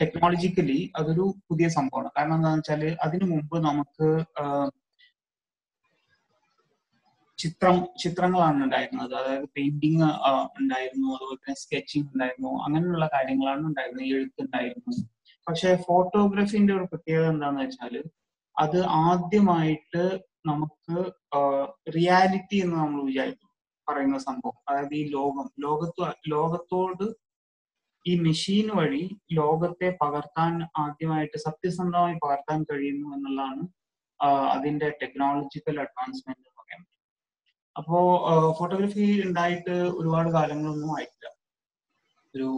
Technologically അതൊരു പുതിയ സംഭവമാണ്. കാരണം എന്താണെന്ന് വെച്ചാൽ അതിനു മുമ്പ് നമുക്ക് ചിത്രം ചിത്രങ്ങളാണ് ഉണ്ടായിരുന്നത്. അതായത് പെയിന്റിങ് ഉണ്ടായിരുന്നു. അതുപോലെ തന്നെ സ്കെച്ചിങ് ഉണ്ടായിരുന്നു. അങ്ങനെയുള്ള കാര്യങ്ങളാണ് ഉണ്ടായിരുന്നത്. എഴുത്തുണ്ടായിരുന്നു പക്ഷെ ഫോട്ടോഗ്രാഫിന്റെ ഒരു പ്രത്യേകത എന്താണെന്ന് വെച്ചാൽ അത് ആദ്യമായിട്ട് നമുക്ക് റിയാലിറ്റി എന്ന് നമ്മൾ വിചാരിക്കും പറയുന്ന സംഭവം. അതായത് ഈ ലോകം ലോകത്തോ ലോകത്തോട് ഈ മെഷീൻ വഴി ലോകത്തെ പകർത്താൻ ആദ്യമായിട്ട് സത്യസന്ധമായി പകർത്താൻ കഴിയുന്നു എന്നുള്ളതാണ് അതിന്റെ ടെക്നോളജിക്കൽ അഡ്വാൻസ്മെന്റ് എന്ന് പറയാൻ അപ്പോ ഫോട്ടോഗ്രാഫി ഉണ്ടായിട്ട് ഒരുപാട് കാലങ്ങളൊന്നും ആയിട്ടില്ല. ഒരു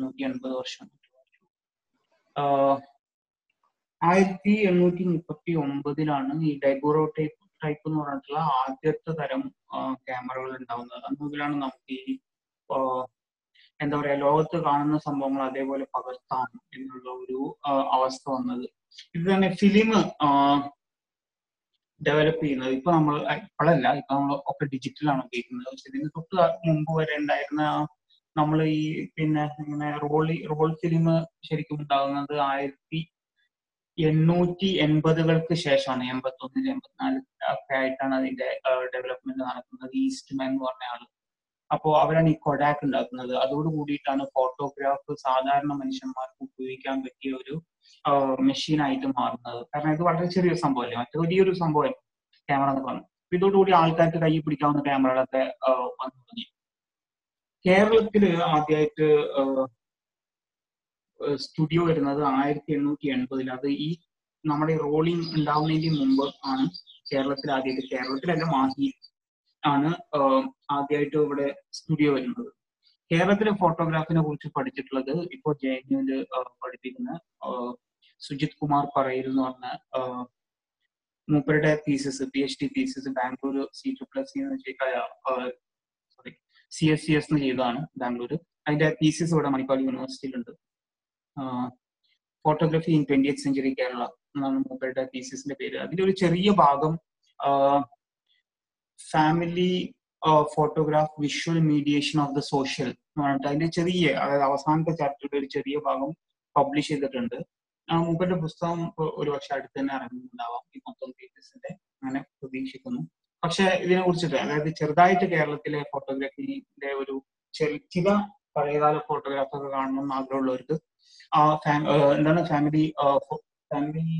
നൂറ്റി അൻപത് വർഷം ആയിരത്തി എണ്ണൂറ്റി മുപ്പത്തി ഒമ്പതിലാണ് ഈ ഡൈബോറോ ടൈപ്പ് ടൈപ്പ് എന്ന് പറഞ്ഞിട്ടുള്ള ആദ്യത്തെ തരം ക്യാമറകൾ ഉണ്ടാവുന്നത്. അന്നുമുതലാണ് നമുക്ക് ഈ എന്താ പറയാ ലോകത്ത് കാണുന്ന സംഭവങ്ങൾ അതേപോലെ പകർത്താം എന്നുള്ള ഒരു അവസ്ഥ വന്നത്. ഇത് തന്നെ ഫിലിം ഡെവലപ്പ് ചെയ്യുന്നത്. ഇപ്പൊ നമ്മൾ ഇപ്പോഴല്ല ഇപ്പൊ നമ്മൾ ഒക്കെ ഡിജിറ്റലാണ് ഉപയോഗിക്കുന്നത്. പക്ഷെ ഇതിന് തൊട്ട് മുമ്പ് വരെ ഉണ്ടായിരുന്ന നമ്മൾ ഈ പിന്നെ ഇങ്ങനെ റോൾ റോൾ ഫിലിം ശരിക്കും ഉണ്ടാകുന്നത് ആയിരത്തി എണ്ണൂറ്റി എൺപതുകൾക്ക് ശേഷമാണ്. എൺപത്തി ഒന്നിൽ എൺപത്തിനാല് ഒക്കെ ആയിട്ടാണ് അതിന്റെ ഡെവലപ്മെന്റ് നടക്കുന്നത്. ഈസ്റ്റ് മാൻ എന്ന് പറഞ്ഞ ആൾ. അപ്പോ അവരാണ് ഈ കൊഡാക്ക് ഉണ്ടാക്കുന്നത് അതോട് കൂടിയിട്ടാണ് ഫോട്ടോഗ്രാഫ് സാധാരണ മനുഷ്യന്മാർക്ക് ഉപയോഗിക്കാൻ പറ്റിയ ഒരു മെഷീൻ ആയിട്ട് മാറുന്നത്. കാരണം ഇത് വളരെ ചെറിയൊരു സംഭവമല്ലേ? മറ്റൊരു വലിയൊരു സംഭവം ക്യാമറ എന്ന് പറഞ്ഞു. ഇതോടുകൂടി ആൾക്കാർക്ക് കൈ പിടിക്കാവുന്ന ക്യാമറകളൊക്കെ വന്നു തുടങ്ങി. കേരളത്തിൽ ആദ്യമായിട്ട് സ്റ്റുഡിയോ വരുന്നത് ആയിരത്തി എണ്ണൂറ്റി എൺപതിൽ അത് ഈ നമ്മുടെ റോളിംഗ് ഉണ്ടാവുന്നതിന് മുമ്പ് ആണ് കേരളത്തിൽ ആദ്യമായിട്ട് കേരളത്തിലല്ല മാഹി ആണ് ആദ്യമായിട്ട് ഇവിടെ സ്റ്റുഡിയോ വരുന്നത്. കേരളത്തിലെ ഫോട്ടോഗ്രാഫിനെ കുറിച്ച് പഠിച്ചിട്ടുള്ളത് ഇപ്പോൾ ജെ എൻ യുവിൽ പഠിപ്പിക്കുന്ന സുജിത് കുമാർ പറയിൽ എന്ന് പറഞ്ഞ മൂപ്പരുടെ thesis P H D thesis Bangalore C two plus sorry C S C S എന്ന് ചെയ്തതാണ് ബാംഗ്ലൂർ അതിന്റെ തീസിസ് ഇവിടെ Manipal യൂണിവേഴ്സിറ്റിയിലുണ്ട് photography in twenty century Kerala എന്നാണ് മൂപ്പരുടെ തീസിസിന്റെ പേര്. അതിന്റെ ഒരു ചെറിയ ഭാഗം family photograph visual mediation of the social എന്ന് പറഞ്ഞിട്ട് അതിന്റെ ചെറിയ അതായത് അവസാനത്തെ ചാപ്റ്ററുടെ ഒരു ചെറിയ ഭാഗം പബ്ലിഷ് ചെയ്തിട്ടുണ്ട്. മൂപ്പന്റെ പുസ്തകം ഒരു പക്ഷെ അടുത്ത് തന്നെ ഇറങ്ങുന്നുണ്ടാവാം. ഈ മൊത്തം പേജസിന്റെ അങ്ങനെ പ്രതീക്ഷിക്കുന്നു. പക്ഷെ ഇതിനെ കുറിച്ചിട്ട് അതായത് ചെറുതായിട്ട് കേരളത്തിലെ ഫോട്ടോഗ്രാഫിന്റെ ഒരു ചില പഴയകാല ഫോട്ടോഗ്രാഫ് ഒക്കെ കാണണം എന്ന് ആഗ്രഹമുള്ളവർക്ക് എന്താണ് family family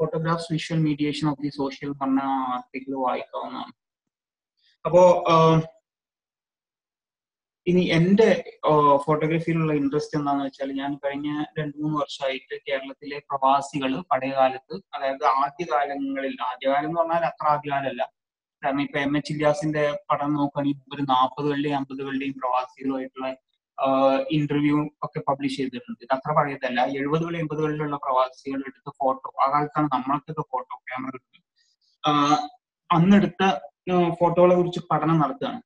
photographs visual mediation of the social പറഞ്ഞ ആർട്ടിക്കിൾ വായിക്കാവുന്നതാണ്. അപ്പോ ഇനി എന്റെ ഫോട്ടോഗ്രാഫിയിലുള്ള ഇൻട്രസ്റ്റ് എന്താന്ന് വെച്ചാൽ ഞാൻ കഴിഞ്ഞ രണ്ടു മൂന്ന് വർഷമായിട്ട് കേരളത്തിലെ പ്രവാസികൾ പഴയകാലത്ത് അതായത് ആദ്യകാലങ്ങളിൽ ആദ്യകാലം എന്ന് പറഞ്ഞാൽ അത്ര ആദ്യകാലമല്ല. കാരണം ഇപ്പൊ എം എച്ച് ഇല്യാസിന്റെ പഠനം നോക്കുകയാണെങ്കിൽ ഒരു നാൽപ്പതുകളുടെയും അമ്പതുകളുടെയും പ്രവാസികളുമായിട്ടുള്ള ഇന്റർവ്യൂ ഒക്കെ പബ്ലിഷ് ചെയ്തിട്ടുണ്ട്. ഇത് അത്ര പഴയതല്ല. എഴുപതുകൾ എൺപതുകളിലുള്ള പ്രവാസികൾ എടുത്ത ഫോട്ടോ ആ കാലത്താണ് നമ്മളൊക്കെ ഫോട്ടോ ക്യാമറ എടുത്തത് അന്നെടുത്ത ഫോട്ടോകളെ കുറിച്ച് പഠനം നടത്തുകയാണ്.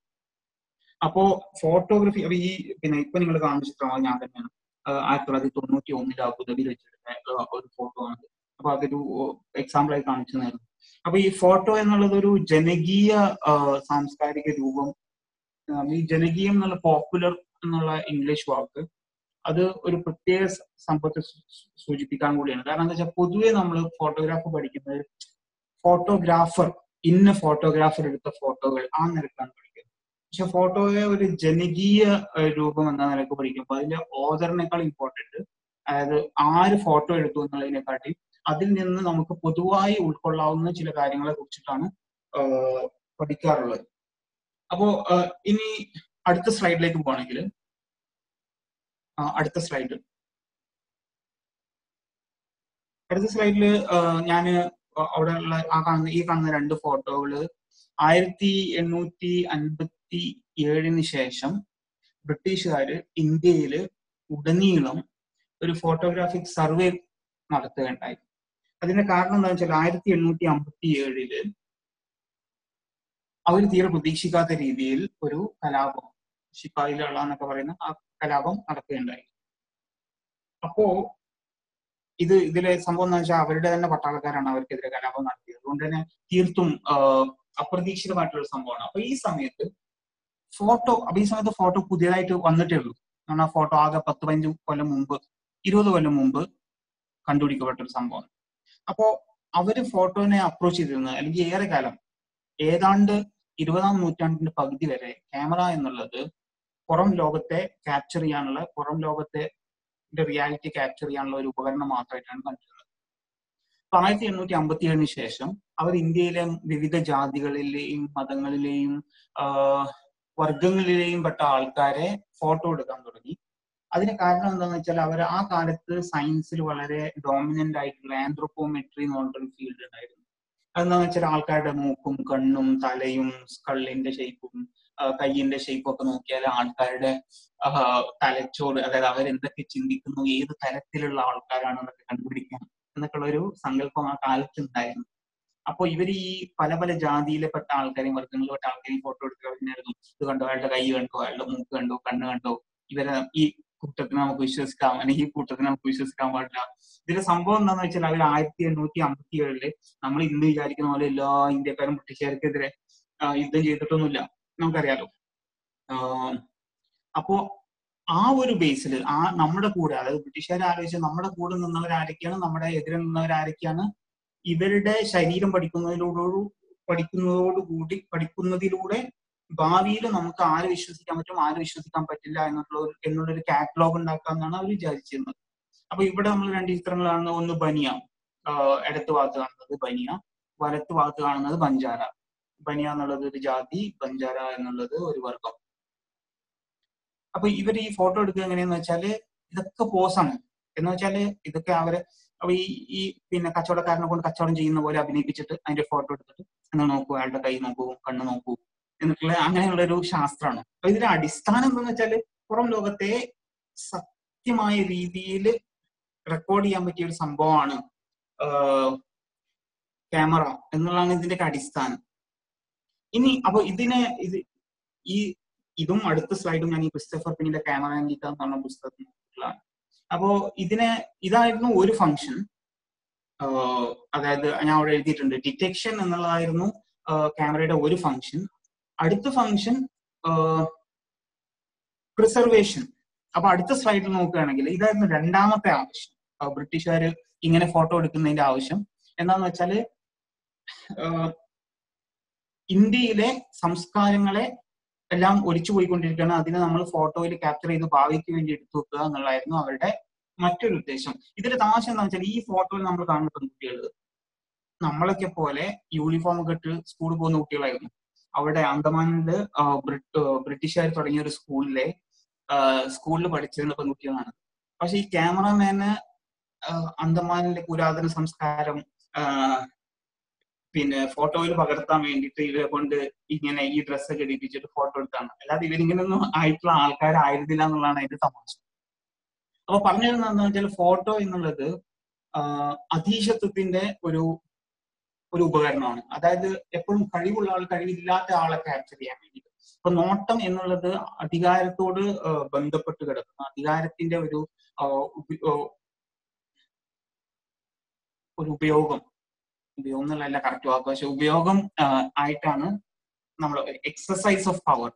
അപ്പോ ഫോട്ടോഗ്രഫി അപ്പൊ ഈ പിന്നെ ഇപ്പൊ നിങ്ങൾ കാണുന്ന ചിത്രമാണ് ഞാൻ തന്നെയാണ്. ആയിരത്തി തൊള്ളായിരത്തി തൊണ്ണൂറ്റി ഒന്നിൽ അബുദാബിയിൽ വെച്ചെടുത്ത ഒരു ഫോട്ടോ ആണ്. അപ്പൊ അതൊരു എക്സാമ്പിൾ ആയി കാണിച്ചു തന്നായിരുന്നു അപ്പൊ ഈ ഫോട്ടോ എന്നുള്ളത് ഒരു ജനകീയ സാംസ്കാരിക രൂപം ഈ ജനകീയം എന്നുള്ള പോപ്പുലർ എന്നുള്ള ഇംഗ്ലീഷ് വാക്ക്. അത് ഒരു പ്രത്യേക സംഭവത്തെ സൂചിപ്പിക്കാൻ കൂടിയാണ്. കാരണം എന്താ വെച്ചാൽ പൊതുവെ നമ്മൾ ഫോട്ടോഗ്രാഫ് പഠിക്കുന്നത് ഫോട്ടോഗ്രാഫർ ഇന്ന ഫോട്ടോഗ്രാഫർ എടുത്ത ഫോട്ടോകൾ ആ നിരക്കാണ് പഠിക്കുന്നത്. പക്ഷെ ഫോട്ടോയെ ഒരു ജനകീയ രൂപം എന്ന നിലയ്ക്ക് പഠിക്കുമ്പോൾ അതിന്റെ ഓദറിനേക്കാൾ ഇമ്പോർട്ടന്റ് അതായത് ആര് ഫോട്ടോ എടുത്തു എന്നുള്ളതിനെക്കാട്ടി അതിൽ നിന്ന് നമുക്ക് പൊതുവായി ഉൾക്കൊള്ളാവുന്ന ചില കാര്യങ്ങളെ കുറിച്ചിട്ടാണ് പഠിക്കാറുള്ളത്. അപ്പോ ഇനി അടുത്ത സ്ലൈഡിലേക്ക് പോകണമെങ്കിൽ അടുത്ത സ്ലൈഡ്. അടുത്ത സ്ലൈഡിൽ ഞാൻ അവിടെ ഉള്ള ആ കാണുന്ന ഈ കാണുന്ന രണ്ട് ഫോട്ടോകൾ ആയിരത്തി എണ്ണൂറ്റി അൻപത്തി ഏഴിന് ശേഷം ബ്രിട്ടീഷുകാർ ഇന്ത്യയിൽ ഉടനീളം ഒരു ഫോട്ടോഗ്രാഫിക് സർവേ നടത്തുകയുണ്ടായി. അതിന്റെ കാരണം എന്താ വെച്ചാൽ ആയിരത്തി എണ്ണൂറ്റി അമ്പത്തി ഏഴിൽ അവർ തീരെ പ്രതീക്ഷിക്കാത്ത രീതിയിൽ ഒരു കലാപം ശിപ്പായിലുള്ള എന്നൊക്കെ പറയുന്ന ആ കലാപം നടക്കുകയുണ്ടായി. അപ്പോ ഇത് ഇതിലെ സംഭവം എന്ന് വെച്ചാൽ അവരുടെ തന്നെ പട്ടാളക്കാരാണ് അവർക്കെതിരെ കലാപം നടത്തിയത്. അതുകൊണ്ട് തന്നെ തീർത്തും അപ്രതീക്ഷിതമായിട്ടുള്ള സംഭവമാണ്. അപ്പൊ ഈ സമയത്ത് ഫോട്ടോ അപ്പൊ ഈ സമയത്ത് ഫോട്ടോ പുതിയതായിട്ട് വന്നിട്ടേ ഉള്ളൂ. കാരണം ആ ഫോട്ടോ ആകെ പത്ത് പതിനഞ്ച് കൊല്ലം മുമ്പ് ഇരുപത് കൊല്ലം മുമ്പ് കണ്ടുപിടിക്കപ്പെട്ട ഒരു സംഭവമാണ്. അപ്പോ അവർ ഫോട്ടോനെ അപ്രോച്ച് ചെയ്തിരുന്നത് അല്ലെങ്കിൽ ഏറെ കാലം ഏതാണ്ട് ഇരുപതാം നൂറ്റാണ്ടിന്റെ പകുതി വരെ ക്യാമറ എന്നുള്ളത് പുറം ലോകത്തെ ക്യാപ്ചർ ചെയ്യാനുള്ള പുറം ലോകത്തെ റിയാലിറ്റി ക്യാപ്ചർ ചെയ്യാനുള്ള ഒരു ഉപകരണം മാത്രമായിട്ടാണ് കണ്ടിട്ടുള്ളത്. അപ്പൊ ആയിരത്തി എണ്ണൂറ്റി അമ്പത്തി ഏഴിന് ശേഷം അവർ ഇന്ത്യയിലെ വിവിധ ജാതികളിലെയും മതങ്ങളിലെയും വർഗങ്ങളിലെയും പെട്ട ആൾക്കാരെ ഫോട്ടോ എടുക്കാൻ തുടങ്ങി. അതിന് കാരണം എന്താണെന്ന് വെച്ചാൽ അവർ ആ കാലത്ത് സയൻസിൽ വളരെ ഡോമിനന്റ് ആയിട്ടുള്ള ആന്ത്രോപോമെട്രി എന്ന് പറഞ്ഞൊരു ഫീൽഡ് ഉണ്ടായിരുന്നു. അതെന്താണെന്ന് വെച്ചാൽ ആൾക്കാരുടെ മൂക്കും കണ്ണും തലയും സ്കള്ളിന്റെ ഷേപ്പും കയ്യിന്റെ ഷേപ്പ് ഒക്കെ നോക്കിയാൽ ആൾക്കാരുടെ തലച്ചോറ് അതായത് അവരെന്തൊക്കെ ചിന്തിക്കുന്നു ഏത് തരത്തിലുള്ള ആൾക്കാരാണെന്നൊക്കെ കണ്ടുപിടിക്കാം എന്നൊക്കെയുള്ള ഒരു സങ്കല്പം ആ കാലത്ത് ഉണ്ടായിരുന്നു അപ്പോൾ ഇവർ ഈ പല പല ജാതിയിലെപ്പെട്ട ആൾക്കാരെയും വർഗങ്ങളിൽപ്പെട്ട ആൾക്കാരെയും ഫോട്ടോ എടുക്കുന്നവരുന്നായിരുന്നു ഇത് കണ്ടോ? അയാളുടെ കൈ കണ്ടോ? അയാളുടെ മൂക്ക് കണ്ടോ? കണ്ണ് കണ്ടോ? ഇവരെ ഈ കൂട്ടത്തിന് നമുക്ക് വിശ്വസിക്കാം അല്ലെങ്കിൽ ഈ കൂട്ടത്തിന് നമുക്ക് വിശ്വസിക്കാൻ പാടില്ല. ഇതിന്റെ സംഭവം എന്താണെന്ന് വെച്ചാൽ അവർ ആയിരത്തി എണ്ണൂറ്റി അമ്പത്തി ഏഴിൽ നമ്മൾ ഇന്ന് വിചാരിക്കുന്ന പോലെ എല്ലാ ഇന്ത്യക്കാരും ബ്രിട്ടീഷുകാർക്കെതിരെ യുദ്ധം ചെയ്തിട്ടൊന്നുമില്ല. നമുക്കറിയാലോ. അപ്പോ ആ ഒരു ബേസിൽ ആ നമ്മുടെ കൂടെ അതായത് ബ്രിട്ടീഷുകാർ ആലോചിച്ച് നമ്മുടെ കൂടെ നിന്നവരാരൊക്കെയാണ് നമ്മുടെ എതിരെ നിന്നവരാരൊക്കെയാണ് ഇവരുടെ ശരീരം പഠിക്കുന്നതിലൂടെ പഠിക്കുന്നതോടുകൂടി പഠിക്കുന്നതിലൂടെ ഭാവിയിൽ നമുക്ക് ആര് വിശ്വസിക്കാൻ പറ്റും ആര് വിശ്വസിക്കാൻ പറ്റില്ല എന്നുള്ള എന്നുള്ള ഒരു കാറ്റലോഗ് ഉണ്ടാക്കാമെന്നാണ് അവർ വിചാരിച്ചിരുന്നത്. അപ്പൊ ഇവിടെ നമ്മൾ രണ്ട് ചിത്രങ്ങളാണ്. ഒന്ന് ബനിയ ഇടത്ത് ഭാഗത്ത് കാണുന്നത് ബനിയ വലത്ത് ഭാഗത്ത് കാണുന്നത് ബഞ്ചാര. ബനിയ എന്നുള്ളത് ഒരു ജാതി ബഞ്ചാര എന്നുള്ളത് ഒരു വർഗം അപ്പൊ ഇവർ ഈ ഫോട്ടോ എടുക്കുക എങ്ങനെയാന്ന് വെച്ചാൽ ഇതൊക്കെ പോസാണ് എന്ന് വെച്ചാൽ ഇതൊക്കെ അവർ അപ്പൊ ഈ ഈ പിന്നെ കച്ചവടക്കാരനെ കൊണ്ട് കച്ചവടം ചെയ്യുന്ന പോലെ അഭിനയിപ്പിച്ചിട്ട് അതിന്റെ ഫോട്ടോ എടുത്തിട്ട് എന്ന് നോക്കൂ അയാളുടെ കൈ നോക്കൂ കണ്ണ് നോക്കൂ എന്നിട്ടുള്ള അങ്ങനെയുള്ള ഒരു ശാസ്ത്രമാണ്. അപ്പൊ ഇതിന്റെ അടിസ്ഥാനം എന്താന്ന് വെച്ചാൽ പുറം ലോകത്തെ സത്യമായ രീതിയിൽ റെക്കോർഡ് ചെയ്യാൻ പറ്റിയ ഒരു സംഭവമാണ് ക്യാമറ എന്നുള്ളതാണ് ഇതിന്റെ അടിസ്ഥാനം. ഇനി അപ്പൊ ഇതിനെ ഇത് ഈ ഇതും അടുത്ത സ്ലൈഡും ഞാൻ ഈ ക്രിസ്റ്റഫർ പിന്നിന്റെ ക്യാമറ ഗീത എന്ന് പറഞ്ഞ പുസ്തകത്തിലാണ് അപ്പോ ഇതിനെ ഇതായിരുന്നു ഒരു ഫംഗ്ഷൻ അതായത് ഞാൻ അവിടെ എഴുതിയിട്ടുണ്ട്. ഡിറ്റക്ഷൻ എന്നുള്ളതായിരുന്നു ക്യാമറയുടെ ഒരു ഫംഗ്ഷൻ അടുത്ത ഫംഗ്ഷൻ പ്രിസർവേഷൻ അപ്പൊ അടുത്ത സ്ലൈഡിൽ നോക്കുകയാണെങ്കിൽ ഇതായിരുന്നു രണ്ടാമത്തെ ആവശ്യം. ബ്രിട്ടീഷുകാർ ഇങ്ങനെ ഫോട്ടോ എടുക്കുന്നതിന്റെ ആവശ്യം. എന്താന്ന് വെച്ചാൽ ഇന്ത്യയിലെ സംസ്കാരങ്ങളെ എല്ലാം ഒലിച്ചു പോയിക്കൊണ്ടിരിക്കുകയാണ്. അതിനെ നമ്മൾ ഫോട്ടോയിൽ ക്യാപ്ചർ ചെയ്ത് ഭാവിക്ക് വേണ്ടി എടുത്തു വെക്കുക എന്നുള്ളതായിരുന്നു അവരുടെ മറ്റൊരു ഉദ്ദേശം. ഇതിന്റെ താമസം എന്താണെന്ന് വെച്ചാൽ ഈ ഫോട്ടോയിൽ നമ്മൾ കാണുന്ന പെൺകുട്ടികൾ നമ്മളൊക്കെ പോലെ യൂണിഫോം ഒക്കെ ഇട്ട് സ്കൂളിൽ പോകുന്ന കുട്ടികളായിരുന്നു. അവിടെ അന്തമാനിൽ ബ്രിട്ടീഷുകാർ തുടങ്ങിയ ഒരു സ്കൂളിലെ സ്കൂളിൽ പഠിച്ചിരുന്ന പെൺകുട്ടികളാണ്. പക്ഷെ ഈ ക്യാമറമാന് അന്തമാനിലെ പുരാതന സംസ്കാരം പിന്നെ ഫോട്ടോയിൽ പകർത്താൻ വേണ്ടിയിട്ട് ഇവരെ കൊണ്ട് ഇങ്ങനെ ഈ ഡ്രസ്സൊക്കെ ഇടിപ്പിച്ചിട്ട് ഫോട്ടോ എടുത്താണ് അല്ലാതെ ഇവരിങ്ങനൊന്നും ആയിട്ടുള്ള ആൾക്കാരായിരുന്നില്ല എന്നുള്ളതാണ് അതിന്റെ തമാശ അപ്പൊ പറഞ്ഞു തരുന്നതെന്ന് വെച്ചാൽ ഫോട്ടോ എന്നുള്ളത് അധീശത്വത്തിന്റെ ഒരു ഒരു ഉപകരണമാണ്. അതായത് എപ്പോഴും കഴിവുള്ള ആൾ കഴിവില്ലാത്ത ആളെ ക്യാപ്ചർ ചെയ്യാൻ വേണ്ടിയിട്ട്. അപ്പൊ നോട്ടം എന്നുള്ളത് അധികാരത്തോട് ബന്ധപ്പെട്ട് കിടക്കുന്ന. അധികാരത്തിന്റെ ഒരു ഒരു ഉപയോഗം. ഉപയോഗം എന്നുള്ളതല്ല കറക്റ്റ് വാക്ക് പക്ഷെ ഉപയോഗം ആയിട്ടാണ് നമ്മൾ എക്സസൈസ് ഓഫ് പവർ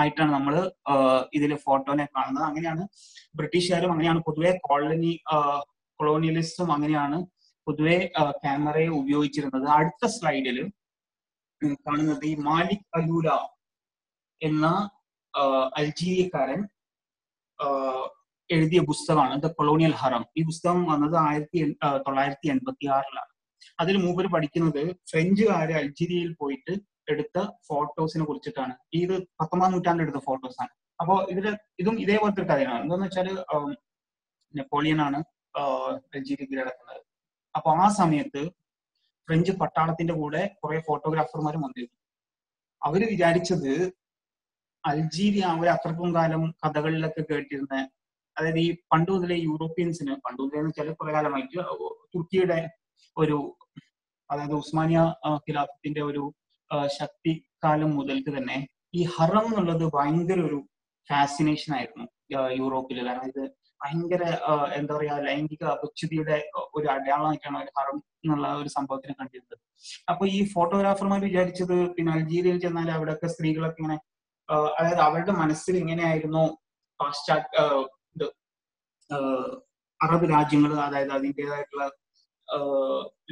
ആയിട്ടാണ് നമ്മൾ ഇതിൽ ഫോട്ടോനെ കാണുന്നത്. അങ്ങനെയാണ് ബ്രിട്ടീഷുകാരും അങ്ങനെയാണ് പൊതുവെ കോളനി കൊളോണിയലിസ്റ്റും അങ്ങനെയാണ് പൊതുവെ ക്യാമറയെ ഉപയോഗിച്ചിരുന്നത്. അടുത്ത സ്ലൈഡിൽ കാണുന്നത് ഈ മാലിക് അലൂല എന്ന അൽജീരിയക്കാരൻ എഴുതിയ പുസ്തകമാണ് ദ കൊളോണിയൽ ഹറം. ഈ പുസ്തകം വന്നത് ആയിരത്തി തൊള്ളായിരത്തി എൺപത്തി ആറിലാണ് അതിൽ മൂപ്പർ പഠിക്കുന്നത് ഫ്രഞ്ചുകാര് അൾജീരിയയിൽ പോയിട്ട് എടുത്ത ഫോട്ടോസിനെ കുറിച്ചിട്ടാണ്. ഇത് പത്തൊമ്പതാം നൂറ്റാണ്ടിൽ എടുത്ത ഫോട്ടോസ് ആണ് അപ്പോ ഇതിൽ ഇതും ഇതേപോലത്തെ ഒരു കഥയാണ്. എന്താന്ന് വെച്ചാൽ നെപ്പോളിയൻ ആണ് അൾജീരിയ കീഴടക്കുന്നത് അപ്പൊ ആ സമയത്ത് ഫ്രഞ്ച് പട്ടാളത്തിന്റെ കൂടെ കുറെ ഫോട്ടോഗ്രാഫർമാരും വന്നിരുന്നു. അവർ വിചാരിച്ചത് അൾജീരിയ അവർ അത്രക്കും കാലം കഥകളിലൊക്കെ കേട്ടിരുന്ന അതായത് ഈ പണ്ട് മുതലേ യൂറോപ്യൻസിന് പണ്ട് മുതലേ വെച്ചാൽ കുറെ കാലമായിട്ട് തുർക്കിയുടെ ഒരു അതായത് ഉസ്മാനിയ ഖിലാഫത്തിന്റെ ഒരു ശക്തി കാലം മുതൽക്ക് തന്നെ ഈ ഹറം എന്നുള്ളത് ഭയങ്കര ഒരു ഫാസിനേഷൻ ആയിരുന്നു യൂറോപ്പിൽ കാരണം ഇത് ഭയങ്കര എന്താ പറയാ ലൈംഗിക അപച്യുതിയുടെ ഒരു അടയാളമായിട്ടാണ് അവർ ഹറം എന്നുള്ള ഒരു സംഭവത്തിനെ കണ്ടിരുന്നത്. അപ്പൊ ഈ ഫോട്ടോഗ്രാഫർമാർ വിചാരിച്ചത് പിന്നെ അൾജീരിയയിൽ ചെന്നാൽ അവിടെയൊക്കെ സ്ത്രീകളൊക്കെ ഇങ്ങനെ അതായത് അവരുടെ മനസ്സിൽ എങ്ങനെയായിരുന്നു പാശ്ചാത്യ അറബ് രാജ്യങ്ങൾ അതായത് അതിന്റെതായിട്ടുള്ള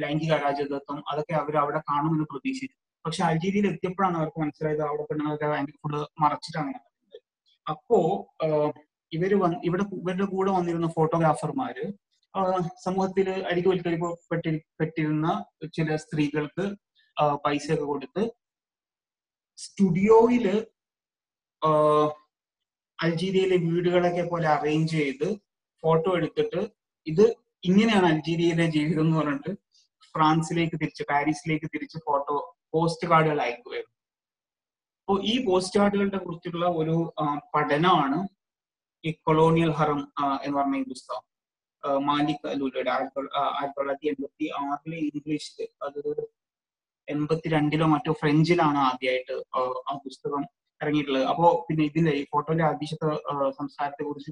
ലൈംഗിക അരാജകത്വം അതൊക്കെ അവർ അവിടെ കാണുമെന്ന് പ്രതീക്ഷിച്ചു. പക്ഷെ അൾജീരിയയിൽ എത്തിയപ്പോഴാണ് അവർക്ക് മനസ്സിലായത് അവിടെ പെണ്ണുങ്ങളൊക്കെ ഭയങ്കര ഫുഡ് മറച്ചിട്ടാണ് അപ്പോ ഇവർ ഇവിടെ ഇവരുടെ കൂടെ വന്നിരുന്ന ഫോട്ടോഗ്രാഫർമാര് സമൂഹത്തിൽ അരികുവൽക്കരിക്കപ്പെട്ടി പെട്ടിരുന്ന ചില സ്ത്രീകൾക്ക് പൈസയൊക്കെ കൊടുത്ത് സ്റ്റുഡിയോയിൽ അൽജീരിയയിലെ വീടുകളൊക്കെ പോലെ അറേഞ്ച് ചെയ്ത് ഫോട്ടോ എടുത്തിട്ട് ഇത് ഇങ്ങനെയാണ് അൾജീരിയയിലെ ജീവിതം എന്ന് പറഞ്ഞിട്ട് ഫ്രാൻസിലേക്ക് തിരിച്ച് പാരീസിലേക്ക് തിരിച്ച് ഫോട്ടോ പോസ്റ്റ് കാർഡുകൾ അയക്കുകയായിരുന്നു അപ്പോൾ ഈ പോസ്റ്റ് കാർഡുകളുടെ കുറിച്ചുള്ള ഒരു പഠനമാണ് ഈ കൊളോണിയൽ ഹറം എന്ന് പറഞ്ഞ ഈ പുസ്തകം. മാലിക് അലൂലയുടെ ആയിരത്തി ആയിരത്തി തൊള്ളായിരത്തി എൺപത്തി ആറിലെ ഇംഗ്ലീഷിൽ അത് എൺപത്തിരണ്ടിലോ മറ്റോ ഫ്രഞ്ചിലാണ് ആദ്യമായിട്ട് ആ, പുസ്തകം ഇറങ്ങിയിട്ടുള്ളത്. അപ്പോ പിന്നെ ഇതിന്റെ ഈ ഫോട്ടോന്റെ ആദ്യത്തെ സംസ്കാരത്തെ കുറിച്ച്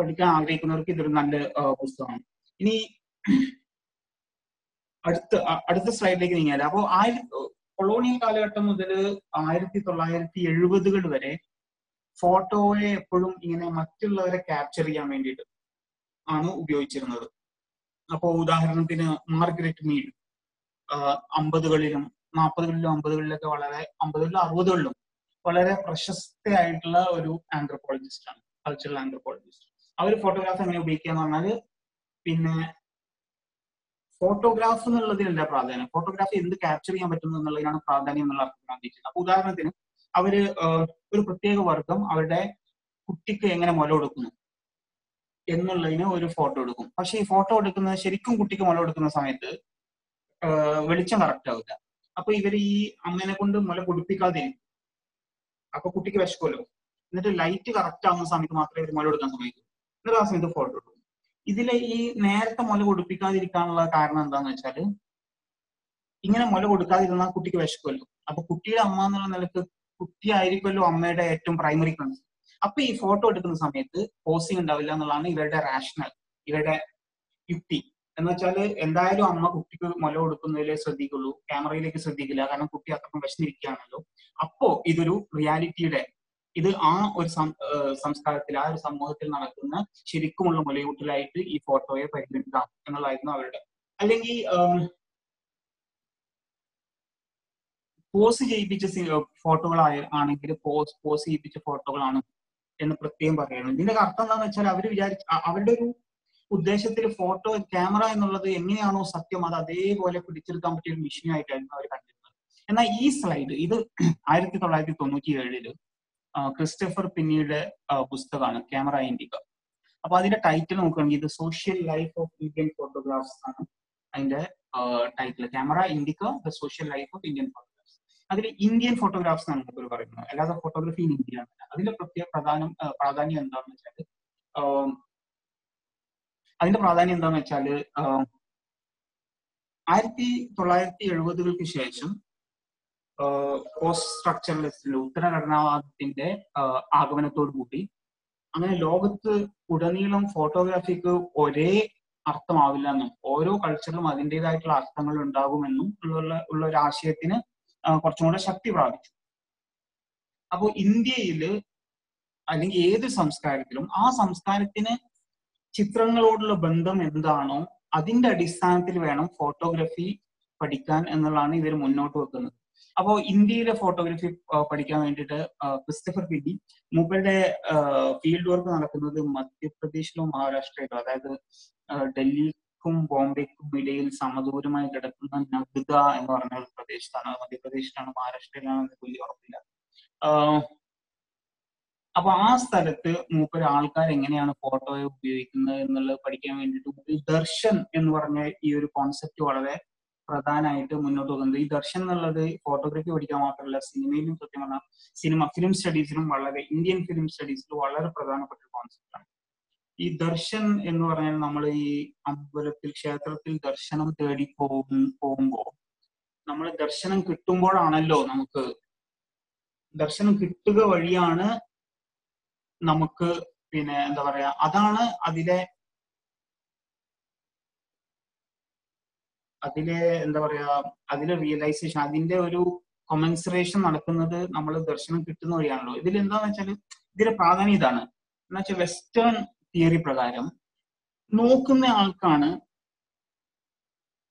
പഠിക്കാൻ ആഗ്രഹിക്കുന്നവർക്ക് ഇതൊരു നല്ല പുസ്തകമാണ്. ഇനി അടുത്ത അടുത്ത സ്ലൈഡിലേക്ക് നീങ്ങിയാൽ അപ്പോൾ ആയിരത്തി കൊളോണിയൽ കാലഘട്ടം മുതൽ ആയിരത്തി തൊള്ളായിരത്തി എഴുപതുകൾ വരെ ഫോട്ടോയെ എപ്പോഴും ഇങ്ങനെ മറ്റുള്ളവരെ ക്യാപ്ചർ ചെയ്യാൻ വേണ്ടിയിട്ട് ആണ് ഉപയോഗിച്ചിരുന്നത്. അപ്പോ ഉദാഹരണത്തിന് മാർഗരറ്റ് മീഡ് അമ്പതുകളിലും നാൽപ്പതുകളിലും അമ്പതുകളിലൊക്കെ വളരെ അമ്പതുകളിലും അറുപതുകളിലും വളരെ പ്രശസ്തയായിട്ടുള്ള ഒരു ആന്ത്രപ്പോളജിസ്റ്റ് ആണ് കൾച്ചറൽ ആന്ത്രപ്പോളജിസ്റ്റ് അവർ ഫോട്ടോഗ്രാഫ് എങ്ങനെ ഉപയോഗിക്കുക എന്ന് പറഞ്ഞാൽ പിന്നെ ഫോട്ടോഗ്രാഫ് എന്നുള്ളതിനല്ല പ്രാധാന്യം. ഫോട്ടോഗ്രാഫി എന്ത് ക്യാപ്ചർ ചെയ്യാൻ പറ്റുന്നു എന്നുള്ളതിനാണ് പ്രാധാന്യം എന്നുള്ള അർത്ഥം ഗാന്ധിച്ചത് അപ്പൊ ഉദാഹരണത്തിന് അവർ ഒരു പ്രത്യേക വർഗം അവരുടെ കുട്ടിക്ക് എങ്ങനെ മുല കൊടുക്കുന്നു എന്നുള്ളതിന് ഒരു ഫോട്ടോ എടുക്കും. പക്ഷെ ഈ ഫോട്ടോ എടുക്കുന്നത് ശരിക്കും കുട്ടിക്ക് മുല കൊടുക്കുന്ന സമയത്ത് വെളിച്ചം കറക്റ്റ് ആവില്ല. അപ്പൊ ഇവർ ഈ അമ്മേനെ കൊണ്ട് മുല കുടിപ്പിക്കാതെ അപ്പൊ കുട്ടിക്ക് വിശക്കുമല്ലോ. എന്നിട്ട് ലൈറ്റ് കറക്റ്റ് ആവുന്ന സമയത്ത് മാത്രമേ ഇവർ മുല കൊടുക്കാൻ സമയത്ത് ആ സമയത്ത് ഫോട്ടോ എടുക്കും ഇതിലെ ഈ നേരത്തെ മുല കൊടുപ്പിക്കാതിരിക്കാനുള്ള കാരണം എന്താന്ന് വെച്ചാൽ ഇങ്ങനെ മുല കൊടുക്കാതിരുന്ന കുട്ടിക്ക് വിശക്കുമല്ലോ. അപ്പൊ കുട്ടിയുടെ അമ്മ എന്നുള്ള നിലയ്ക്ക് കുട്ടിയായിരിക്കുമല്ലോ അമ്മയുടെ ഏറ്റവും പ്രൈമറി കൺസേൺ അപ്പൊ ഈ ഫോട്ടോ എടുക്കുന്ന സമയത്ത് പോസിങ് ഉണ്ടാവില്ല എന്നുള്ളതാണ് ഇവരുടെ റാഷണൽ ഇവരുടെ യുക്തി. എന്ന് വെച്ചാൽ എന്തായാലും അമ്മ കുട്ടിക്ക് മുല കൊടുക്കുന്നതിലേ ശ്രദ്ധിക്കുള്ളൂ ക്യാമറയിലേക്ക് ശ്രദ്ധിക്കില്ല കാരണം കുട്ടി അത്രയും വിശന്നിരിക്കുകയാണല്ലോ. അപ്പോ ഇതൊരു റിയാലിറ്റിയുടെ ഇത് ആ ഒരു സംസ്കാരത്തിൽ ആ ഒരു സമൂഹത്തിൽ നടക്കുന്ന ശരിക്കുമുള്ള മുലയൂട്ടലായിട്ട് ഈ ഫോട്ടോയെ പരിഗണിക്കാം എന്നുള്ളതായിരുന്നു അവരുടെ. അല്ലെങ്കിൽ പോസ് ചെയ്യിപ്പിച്ച ഫോട്ടോകൾ ആണെങ്കിൽ പോസ് പോസ് ചെയ്യിപ്പിച്ച ഫോട്ടോകളാണ് എന്ന് പ്രത്യേകം പറയുന്നത്. ഇതിന്റെ അർത്ഥം എന്താണെന്ന് വെച്ചാൽ അവർ വിചാരിച്ച അവരുടെ ഒരു ഉദ്ദേശത്തിൽ ഫോട്ടോ ക്യാമറ എന്നുള്ളത് എങ്ങനെയാണോ സത്യം അത് അതേപോലെ പിടിച്ചെടുക്കാൻ പറ്റിയ ഒരു മെഷീൻ ആയിട്ടായിരുന്നു അവർ കണ്ടിരുന്നത്. എന്നാൽ ഈ സ്ലൈഡ് ഇത് ആയിരത്തി തൊള്ളായിരത്തി തൊണ്ണൂറ്റി ഏഴിൽ ക്രിസ്റ്റഫർ പിന്നീട് പുസ്തകമാണ് ക്യാമറ ഇൻഡിക അപ്പൊ അതിന്റെ ടൈറ്റിൽ നോക്കുകയാണെങ്കിൽ ഇത് social life of Indian photographs ആണ്. അതിന്റെ title camera indica the social life of Indian photographs അതിൽ ഇന്ത്യൻ ഫോട്ടോഗ്രാഫ്സ് എന്നാണ് നമുക്ക് പറയുന്നത്. അല്ലാതെ ഫോട്ടോഗ്രാഫി ഇൻ ഇന്ത്യ ആണ് അതിന്റെ പ്രത്യേക പ്രധാനം പ്രാധാന്യം എന്താണെന്ന് വെച്ചാൽ അതിന്റെ പ്രാധാന്യം എന്താണെന്ന് വെച്ചാൽ ആയിരത്തി തൊള്ളായിരത്തി എഴുപതുകൾക്ക് ശേഷം പോസ്റ്റ് സ്ട്രക്ചറലിസ്റ്റിന്റെ ഉത്തരഘടനാവാദത്തിന്റെ ആഗമനത്തോടു കൂടി. അങ്ങനെ ലോകത്ത് ഉടനീളം ഫോട്ടോഗ്രാഫിക്ക് ഒരേ അർത്ഥമാവില്ല എന്നും ഓരോ കൾച്ചറിലും അതിന്റെതായിട്ടുള്ള അർത്ഥങ്ങൾ ഉണ്ടാകുമെന്നും ഉള്ള ഉള്ള ഒരു ആശയത്തിന് കുറച്ചും കൂടെ ശക്തി പ്രാപിച്ചു. അപ്പോൾ ഇന്ത്യയിൽ അല്ലെങ്കിൽ ഏത് സംസ്കാരത്തിലും ആ സംസ്കാരത്തിന് ചിത്രങ്ങളോടുള്ള ബന്ധം എന്താണോ അതിന്റെ അടിസ്ഥാനത്തിൽ വേണം ഫോട്ടോഗ്രാഫി പഠിക്കാൻ എന്നുള്ളതാണ് ഇവർ മുന്നോട്ട് വെക്കുന്നത്. അപ്പോൾ ഇന്ത്യയിലെ ഫോട്ടോഗ്രാഫി പഠിക്കാൻ വേണ്ടിയിട്ട് ക്രിസ്റ്റഫർ പിഡി മൂപ്പരുടെ ഫീൽഡ് വർക്ക് നടക്കുന്നത് മധ്യപ്രദേശിലോ മഹാരാഷ്ട്രയിലോ അതായത് ഡൽഹിക്കും ബോംബെക്കും ഇടയിൽ സമദൂരമായി കിടക്കുന്ന നഗ്ദ എന്ന് പറഞ്ഞ ഒരു പ്രദേശത്താണ്. മധ്യപ്രദേശിലാണ് മഹാരാഷ്ട്രയിലാണ് എന്ന് വലിയ ഉറപ്പില്ല. അപ്പൊ ആ സ്ഥലത്ത് മൂപ്പര് ആൾക്കാർ എങ്ങനെയാണ് ഫോട്ടോയെ ഉപയോഗിക്കുന്നത് എന്നുള്ളത് പഠിക്കാൻ വേണ്ടിയിട്ട് ദർശൻ എന്ന് പറഞ്ഞ ഈ ഒരു കോൺസെപ്റ്റ് വളരെ പ്രധാനമായിട്ട് മുന്നോട്ട് പോകുന്നത്. ഈ ദർശൻ എന്നുള്ളത് ഫോട്ടോഗ്രാഫി പഠിക്കാൻ മാത്രമല്ല സിനിമയിലും സത്യം പറഞ്ഞാൽ സിനിമ ഫിലിം സ്റ്റഡീസിലും വളരെ ഇന്ത്യൻ ഫിലിം സ്റ്റഡീസിലും വളരെ പ്രധാനപ്പെട്ട ഒരു കോൺസെപ്റ്റാണ് ഈ ദർശൻ എന്ന് പറഞ്ഞാൽ നമ്മൾ ഈ അമ്പലത്തിൽ ക്ഷേത്രത്തിൽ ദർശനം തേടി പോകും പോകുമ്പോൾ നമ്മൾ ദർശനം കിട്ടുമ്പോഴാണല്ലോ നമുക്ക് ദർശനം കിട്ടുക വഴിയാണ് നമുക്ക് പിന്നെ എന്താ പറയാ അതാണ് അതിലെ അതിലെ എന്താ പറയാ അതിലെ റിയലൈസേഷൻ അതിന്റെ ഒരു കൊമൻസറേഷൻ നടക്കുന്നത് നമ്മൾ ദർശനം കിട്ടുന്ന വഴിയാണല്ലോ. ഇതിൽ എന്താന്ന് വെച്ചാൽ ഇതിന്റെ പ്രാധാന്യം ഇതാണ്. എന്നുവെച്ചാൽ വെസ്റ്റേൺ തിയറി പ്രകാരം നോക്കുന്ന ആൾക്കാണ്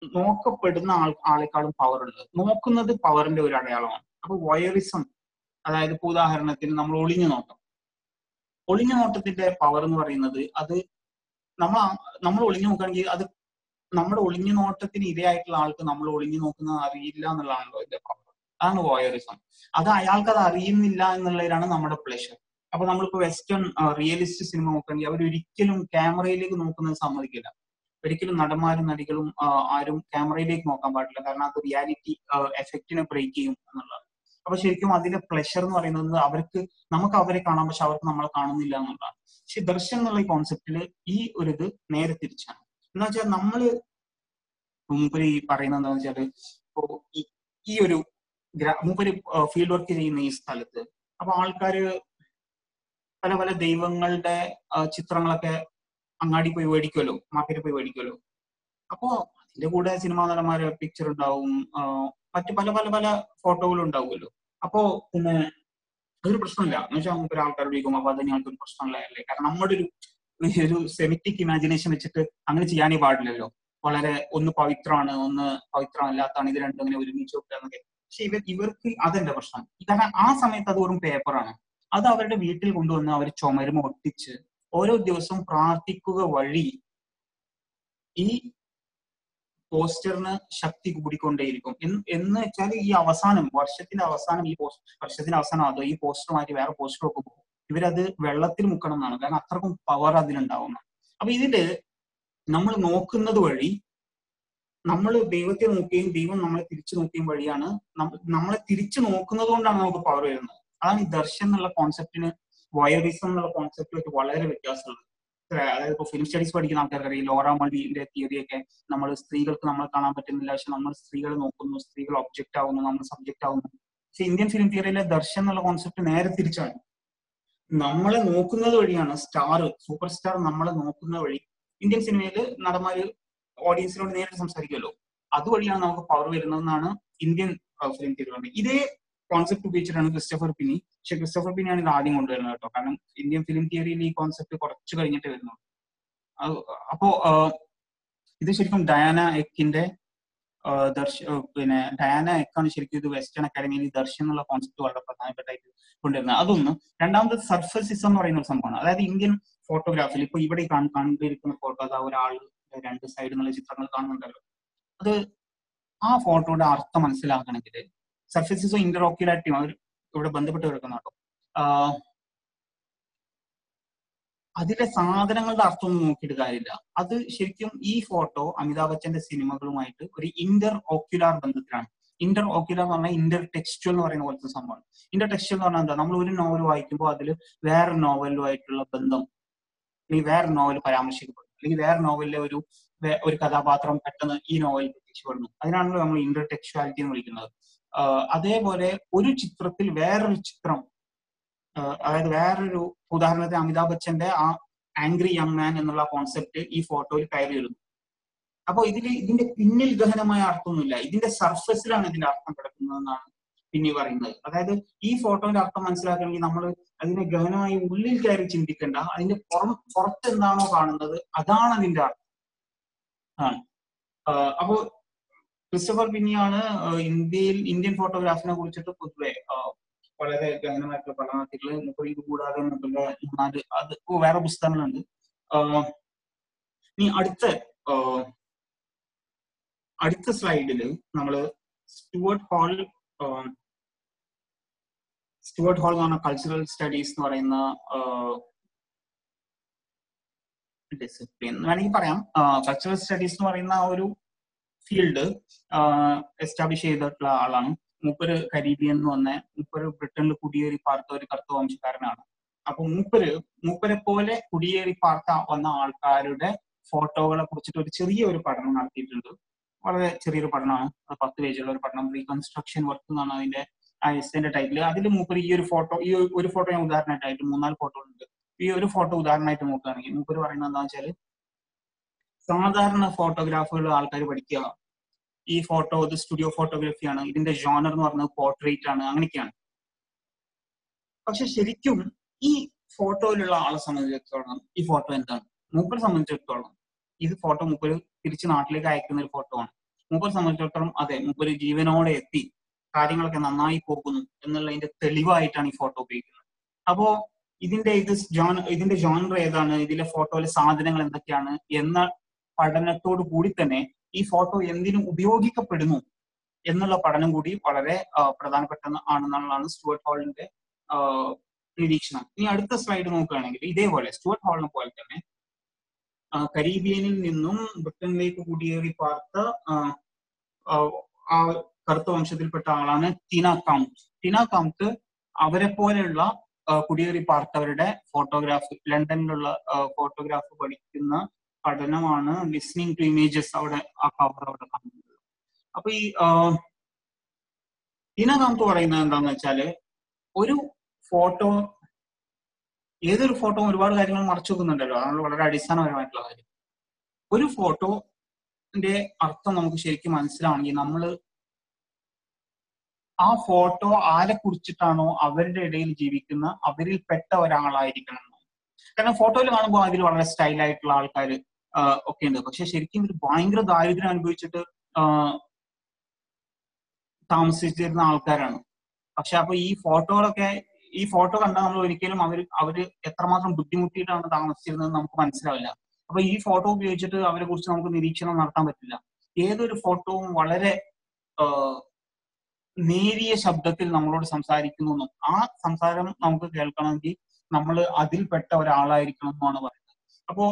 നോക്കപ്പെടുന്ന ആൾ ആളെക്കാളും പവർ ഉള്ളത്. നോക്കുന്നത് പവറിന്റെ ഒരു അടയാളമാണ്. അപ്പൊ വയറിസം അതായത് ഇപ്പൊ ഉദാഹരണത്തിന് നമ്മൾ ഒളിഞ്ഞു നോട്ടം ഒളിഞ്ഞു നോട്ടത്തിന്റെ പവർ എന്ന് പറയുന്നത് അത് നമ്മൾ നമ്മൾ ഒളിഞ്ഞു നോക്കുകയാണെങ്കിൽ അത് നമ്മുടെ ഒളിഞ്ഞു നോട്ടത്തിന് ഇരയായിട്ടുള്ള ആൾക്ക് നമ്മൾ ഒളിഞ്ഞു നോക്കുന്നത് അറിയില്ല എന്നുള്ളതാണല്ലോ ഇതിന്റെ പ്രോബ്ലം അതാണ് വോയറിസം അത് അയാൾക്ക് അത് അറിയുന്നില്ല എന്നുള്ളതിലാണ് നമ്മുടെ പ്ലഷർ അപ്പൊ നമ്മളിപ്പോ വെസ്റ്റേൺ റിയലിസ്റ്റ് സിനിമ നോക്കുകയാണെങ്കിൽ അവർ ഒരിക്കലും ക്യാമറയിലേക്ക് നോക്കുന്നത് സമ്മതിക്കില്ല. ഒരിക്കലും നടന്മാരും നടികളും ആരും ക്യാമറയിലേക്ക് നോക്കാൻ പാടില്ല. കാരണം അത് റിയാലിറ്റി എഫക്റ്റിനെ ബ്രേക്ക് ചെയ്യും എന്നുള്ളതാണ്. അപ്പൊ ശരിക്കും അതിന്റെ പ്ലഷർ എന്ന് പറയുന്നത് അവർക്ക് നമുക്ക് അവരെ കാണാം പക്ഷെ അവർക്ക് നമ്മളെ കാണുന്നില്ല എന്നുള്ളതാണ്. പക്ഷെ ദർശനം എന്നുള്ള ഈ കോൺസെപ്റ്റിൽ ഈ ഒരു ഇത് നേരെ തിരിച്ചാണ്. എന്ന് വെച്ചാൽ നമ്മൾ മൂപ്പര് ഈ പറയുന്നത് എന്താണെന്ന് വെച്ചാൽ ഇപ്പോ ഈ ഒരു മൂപ്പര് ഫീൽഡ് വർക്ക് ചെയ്യുന്ന ഈ സ്ഥലത്ത് അപ്പൊ ആൾക്കാര് പല പല ദൈവങ്ങളുടെ ചിത്രങ്ങളൊക്കെ അങ്ങാടി പോയി മേടിക്കുമല്ലോ മാർക്കറ്റിൽ പോയി മേടിക്കുമല്ലോ അപ്പോ അതിന്റെ കൂടെ സിനിമാ നടന്മാരെ പിക്ചർ ഉണ്ടാവും മറ്റു പല പല പല ഫോട്ടോകളും ഉണ്ടാവുമല്ലോ. അപ്പോ പിന്നെ അതൊരു പ്രശ്നമില്ല. എന്ന് വെച്ചാൽ ആൾക്കാർ ഉപയോഗിക്കും അപ്പൊ അത് ഒരു അല്ലേ? കാരണം നമ്മുടെ ഒരു ഒരു സെമിറ്റിക് ഇമാജിനേഷൻ വെച്ചിട്ട് അങ്ങനെ ചെയ്യാനേ പാടില്ലല്ലോ. വളരെ ഒന്ന് പവിത്രമാണ് ഒന്ന് പവിത്രമല്ലാത്താണ് ഇത് രണ്ടും ഇങ്ങനെ ഒരുമിച്ച് വെക്കുക എന്നൊക്കെ. പക്ഷെ ഇവർ ഇവർക്ക് അതെന്റെ പ്രശ്നം? കാരണം ആ സമയത്ത് അത് വെറും പേപ്പറാണ് അത് അവരുടെ വീട്ടിൽ കൊണ്ടുവന്ന് അവർ ചുമരും ഒട്ടിച്ച് ഓരോ ദിവസവും പ്രാർത്ഥിക്കുക വഴി ഈ പോസ്റ്ററിന് ശക്തി കൂടിക്കൊണ്ടേയിരിക്കും. എന്ന് വെച്ചാൽ ഈ അവസാനം വർഷത്തിന്റെ അവസാനം ഈ പോസ്റ്റ് വർഷത്തിന്റെ അവസാനം അതോ ഈ പോസ്റ്റർ മാറ്റി വേറെ പോസ്റ്റർ ഒക്കെ പോകും ഇവരത് വെള്ളത്തിൽ മുക്കണം എന്നാണ് കാരണം അത്രക്കും പവർ അതിലുണ്ടാവുന്ന അപ്പൊ ഇതിൽ നമ്മൾ നോക്കുന്നത് വഴി നമ്മൾ ദൈവത്തെ നോക്കുകയും ദൈവം നമ്മളെ തിരിച്ചു നോക്കുകയും വഴിയാണ് നമ്മളെ തിരിച്ചു നോക്കുന്നത് കൊണ്ടാണ് നമുക്ക് പവർ വരുന്നത്. അതാണ് ഈ ദർശൻ എന്നുള്ള കോൺസെപ്റ്റിന് വയറിസം എന്നുള്ള കോൺസെപ്റ്റിലേക്ക് വളരെ വ്യത്യാസമുള്ളത്. അതായത് ഇപ്പൊ ഫിലിം സ്റ്റഡീസ് പഠിക്കുന്ന ആൾക്കാർക്ക് അറിയാം ലോറ തിയറി തിയറിയൊക്കെ നമ്മൾ സ്ത്രീകൾക്ക് നമ്മൾ കാണാൻ പറ്റുന്നില്ല. പക്ഷെ നമ്മൾ സ്ത്രീകളെ നോക്കുന്നു. സ്ത്രീകൾ ഒബ്ജക്റ്റ് ആവുന്നു. നമ്മൾ സബ്ജക്റ്റ് ആവുന്നു. പക്ഷെ ഇന്ത്യൻ ഫിലിം തിയറിയിലെ ദർശൻ എന്നുള്ള കോൺസെപ്റ്റ് നേരെ തിരിച്ചാണ്. നമ്മളെ നോക്കുന്നത് വഴിയാണ് സ്റ്റാർ സൂപ്പർ സ്റ്റാർ നമ്മളെ നോക്കുന്ന വഴി. ഇന്ത്യൻ സിനിമയിൽ നടന്മാര് ഓഡിയൻസിനോട് നേരിട്ട് സംസാരിക്കുമല്ലോ. അതുവഴിയാണ് നമുക്ക് പവർ വരുന്നതെന്നാണ് ഇന്ത്യൻ ഫിലിം തിയറി ഇതേ കോൺസെപ്റ്റ് ഉപയോഗിച്ചിട്ടാണ് ക്രിസ്റ്റഫർ പിനി പക്ഷെ ക്രിസ്റ്റഫർ പിന്നിയാണ് ഇത് ആദ്യം കൊണ്ടുവരുന്നത് കേട്ടോ. കാരണം ഇന്ത്യൻ ഫിലിം തിയറിയിൽ ഈ കോൺസെപ്റ്റ് കുറച്ച് കഴിഞ്ഞിട്ട് വരുന്നുള്ളൂ. അപ്പോ ഇത് ശരിക്കും ഡയാന എക്കിന്റെ ദർശ പിന്നെ ഡയാന എക്കാണ് ശരിക്കും ഇത് വെസ്റ്റേൺ അക്കാഡമിയിൽ ദർശൻ എന്നുള്ള കോൺസെപ്റ്റ് വളരെ പ്രധാനപ്പെട്ടായിട്ട് കൊണ്ടുവരുന്നത്. അതൊന്ന്. രണ്ടാമത് സർഫസിസം എന്ന് പറയുന്ന ഒരു സംഭവമാണ്. അതായത് ഇന്ത്യൻ ഫോട്ടോഗ്രാഫിൽ ഇപ്പൊ ഇവിടെ കണ്ടിരിക്കുന്ന ഫോട്ടോ അതാ ഒരാൾ രണ്ട് സൈഡിൽ നിന്നുള്ള ചിത്രങ്ങൾ കാണുന്നുണ്ടല്ലോ. അത് ആ ഫോട്ടോയുടെ അർത്ഥം മനസ്സിലാക്കണമെങ്കിൽ സർഫസിസോ ഇന്റർഓക്യുലാരിറ്റിയും അവർ ഇവിടെ ബന്ധപ്പെട്ട് കിടക്കുന്ന അതിലെ സാധനങ്ങളുടെ അർത്ഥമൊന്നും നോക്കിയിട്ട് കാര്യമില്ല. അത് ശരിക്കും ഈ ഫോട്ടോ അമിതാഭ് ബച്ചന്റെ സിനിമകളുമായിട്ട് ഒരു ഇന്റർ ഓക്യുലാർ ബന്ധത്തിലാണ്. ഇന്റർ ഓക്യുലാർ എന്ന് പറഞ്ഞാൽ ഇന്റർ ടെക്സ്റ്റൽ എന്ന് പറയുന്ന പോലത്തെ സംഭവമാണ്. ഇന്റർ ടെക്സ്റ്റൽ എന്ന് പറഞ്ഞാൽ എന്താ? നമ്മൾ ഒരു നോവൽ വായിക്കുമ്പോൾ അതിൽ വേറെ നോവലുമായിട്ടുള്ള ബന്ധം അല്ലെങ്കിൽ വേറെ നോവൽ പരാമർശിക്കപ്പെടുന്നു അല്ലെങ്കിൽ വേറെ നോവലിലെ ഒരു ഒരു കഥാപാത്രം പെട്ടെന്ന് ഈ നോവലിൽ പ്രത്യക്ഷപ്പെടുന്നു. അതിനാണല്ലോ നമ്മൾ ഇന്റർ ടെക്സ്റ്റുവാലിറ്റി എന്ന് വിളിക്കുന്നത്. അതേപോലെ ഒരു ചിത്രത്തിൽ വേറൊരു ചിത്രം അതായത് വേറൊരു ഉദാഹരണത്തിന് അമിതാഭ് ബച്ചന്റെ ആ ആംഗ്രി യങ് മാൻ എന്നുള്ള കോൺസെപ്റ്റ് ഈ ഫോട്ടോയിൽ കയറി വരുന്നു. അപ്പോൾ ഇതിൽ ഇതിന്റെ പിന്നിൽ ഗഹനമായ അർത്ഥമൊന്നുമില്ല. ഇതിന്റെ സർഫസിലാണ് ഇതിന്റെ അർത്ഥം കിടക്കുന്നതെന്നാണ് പിന്നെ പറയുന്നത്. അതായത് ഈ ഫോട്ടോന്റെ അർത്ഥം മനസ്സിലാക്കണമെങ്കിൽ നമ്മൾ അതിനെ ഗഹനമായി ഉള്ളിൽ കയറി ചിന്തിക്കേണ്ട അതിന്റെ പുറം പുറത്ത് എന്താണോ കാണുന്നത് അതാണ് അതിന്റെ അർത്ഥം. ആണ്. അപ്പോ ക്രിസ്റ്റഫർ പിന്നെയാണ് ഇന്ത്യയിൽ ഇന്ത്യൻ ഫോട്ടോഗ്രാഫിനെ കുറിച്ചിട്ട് പൊതുവെ വളരെ ഗഹനമായിട്ടുള്ള പഠനത്തിൽ മുപ്പത് ഇത് കൂടാതെ മുപ്പതിന്റെ നാല് അത് വേറെ പുസ്തകങ്ങളുണ്ട്. ഇനി അടുത്ത അടുത്ത സ്ലൈഡിൽ നമ്മൾ സ്റ്റുവർട്ട് ഹാൾ സ്റ്റുവർട്ട് ഹാൾ എന്ന് പറഞ്ഞ കൾച്ചറൽ സ്റ്റഡീസ് എന്ന് പറയുന്ന ഡിസിപ്ലിൻ വേണമെങ്കിൽ പറയാം. കൾച്ചറൽ സ്റ്റഡീസ് എന്ന് പറയുന്ന ഒരു ഫീൽഡ് എസ്റ്റാബ്ലിഷ് ചെയ്തിട്ടുള്ള ആളാണ്. മൂപ്പര് കരീബിയൻ എന്ന് വന്ന മൂപ്പര് ബ്രിട്ടനിൽ കുടിയേറി പാർത്ത ഒരു കറുത്ത വംശക്കാരനാണ്. അപ്പൊ മൂപ്പര് മൂപ്പരെ പോലെ കുടിയേറി പാർത്ത വന്ന ആൾക്കാരുടെ ഫോട്ടോകളെ കുറിച്ചിട്ട് ഒരു ചെറിയ ഒരു പഠനം നടത്തിയിട്ടുണ്ട്. വളരെ ചെറിയൊരു പഠനമാണ്. അത് പത്ത് പേജുള്ള ഒരു പഠനം. റീകൺസ്ട്രക്ഷൻ വർക്ക് എന്നാണ് അതിന്റെ ആ എസ്റ്റിന്റെ ടൈറ്റിൽ അതിൽ മൂപ്പര് ഈ ഒരു ഫോട്ടോ ഈ ഒരു ഫോട്ടോ ഞാൻ ഉദാഹരണമായിട്ടായിട്ട് മൂന്നാൽ ഫോട്ടോ ഉണ്ട്. ഈ ഒരു ഫോട്ടോ ഉദാഹരണമായിട്ട് നോക്കുകയാണെങ്കിൽ മൂപ്പര് പറയുന്നത് എന്താ വെച്ചാൽ സാധാരണ ഫോട്ടോഗ്രാഫുകൾ ആൾക്കാർ പഠിക്കുക. ഈ ഫോട്ടോ ഇത് സ്റ്റുഡിയോ ഫോട്ടോഗ്രാഫിയാണ് ഇതിന്റെ ജോണർ എന്ന് പറയുന്നത് പോർട്രേറ്റ് ആണ്. അങ്ങനെയൊക്കെയാണ്. പക്ഷെ ശരിക്കും ഈ ഫോട്ടോയിലുള്ള ആളെ സംബന്ധിച്ചിടത്തോളം ഈ ഫോട്ടോ എന്താണ്? മൂപ്പരെ സംബന്ധിച്ചിടത്തോളം ഇത് ഫോട്ടോ മൂപ്പര് തിരിച്ച് നാട്ടിലേക്ക് അയക്കുന്ന ഒരു ഫോട്ടോ ആണ്. മൂപ്പരെ സംബന്ധിച്ചിടത്തോളം അതെ മൂപ്പര് ജീവനോടെ എത്തി. കാര്യങ്ങളൊക്കെ നന്നായി പോകുന്നു എന്നുള്ളതിന്റെ തെളിവായിട്ടാണ് ഈ ഫോട്ടോ ഉപയോഗിക്കുന്നത്. അപ്പോ ഇതിന്റെ ഇത് ജോൺ ഇതിന്റെ ജോണർ ഏതാണ്? ഇതിലെ ഫോട്ടോയിലെ സാധനങ്ങൾ എന്തൊക്കെയാണ്? എന്ന പഠനത്തോടു കൂടി തന്നെ ഈ ഫോട്ടോ എന്തിനും ഉപയോഗിക്കപ്പെടുന്നു എന്നുള്ള പഠനം കൂടി വളരെ പ്രധാനപ്പെട്ട ആണെന്നുള്ളതാണ് സ്റ്റുവർട്ട് ഹോളിന്റെ നിരീക്ഷണം. ഇനി അടുത്ത സ്ലൈഡ് നോക്കുകയാണെങ്കിൽ ഇതേപോലെ സ്റ്റുവർട്ട് ഹോളിനെ പോലെ തന്നെ കരീബിയനിൽ നിന്നും ബ്രിട്ടനിലേക്ക് കുടിയേറി പാർത്ത ആ കറുത്ത വംശത്തിൽപ്പെട്ട ആളാണ് ടിന കൗണ്ട് ടിന കൗണ്ട് അവരെ പോലെയുള്ള കുടിയേറി പാർത്തവരുടെ ഫോട്ടോഗ്രാഫ് ലണ്ടനിലുള്ള ഫോട്ടോഗ്രാഫ് പഠിക്കുന്ന പഠനമാണ് ലിസ്ണിംഗ് ടു ഇമേജസ് അവിടെ ആ കവർ അവിടെ കാണുന്നത് അപ്പൊ ഈ ഇതിനകത്ത് പറയുന്നത് എന്താന്ന് വെച്ചാൽ ഒരു ഫോട്ടോ ഏതൊരു ഫോട്ടോ ഒരുപാട് കാര്യങ്ങൾ മറച്ചു വെക്കുന്നുണ്ടല്ലോ. അതാണ് വളരെ അടിസ്ഥാനപരമായിട്ടുള്ള കാര്യം. ഒരു ഫോട്ടോന്റെ അർത്ഥം നമുക്ക് ശരിക്കും മനസ്സിലാവണമെങ്കിൽ നമ്മൾ ആ ഫോട്ടോ ആരെ കുറിച്ചിട്ടാണോ അവരുടെ ഇടയിൽ ജീവിക്കുന്ന അവരിൽ പെട്ട ഒരാളായിരിക്കണം. കാരണം ഫോട്ടോയിൽ കാണുമ്പോൾ അതിൽ വളരെ സ്റ്റൈലായിട്ടുള്ള ആൾക്കാർ ഒക്കെ ഉണ്ട് പക്ഷെ ശരിക്കും ഇവർ ഭയങ്കര ദാരിദ്ര്യം അനുഭവിച്ചിട്ട് താമസിച്ചിരുന്ന ആൾക്കാരാണ്. പക്ഷെ അപ്പൊ ഈ ഫോട്ടോകളൊക്കെ ഈ ഫോട്ടോ കണ്ടാൽ നമ്മൾ ഒരിക്കലും അവർ അവർ എത്രമാത്രം ബുദ്ധിമുട്ടിയിട്ടാണ് താമസിച്ചിരുന്നത് നമുക്ക് മനസ്സിലാവില്ല. അപ്പൊ ഈ ഫോട്ടോ ഉപയോഗിച്ചിട്ട് അവരെ കുറിച്ച് നമുക്ക് നിരീക്ഷണം നടത്താൻ പറ്റില്ല. ഏതൊരു ഫോട്ടോവും വളരെ നേരിയ ശബ്ദത്തിൽ നമ്മളോട് സംസാരിക്കുന്നു ആ സംസാരം നമുക്ക് കേൾക്കണമെങ്കിൽ നമ്മൾ അതിൽപ്പെട്ട ഒരാളായിരിക്കണം എന്നാണ് പറയുന്നത്. അപ്പോ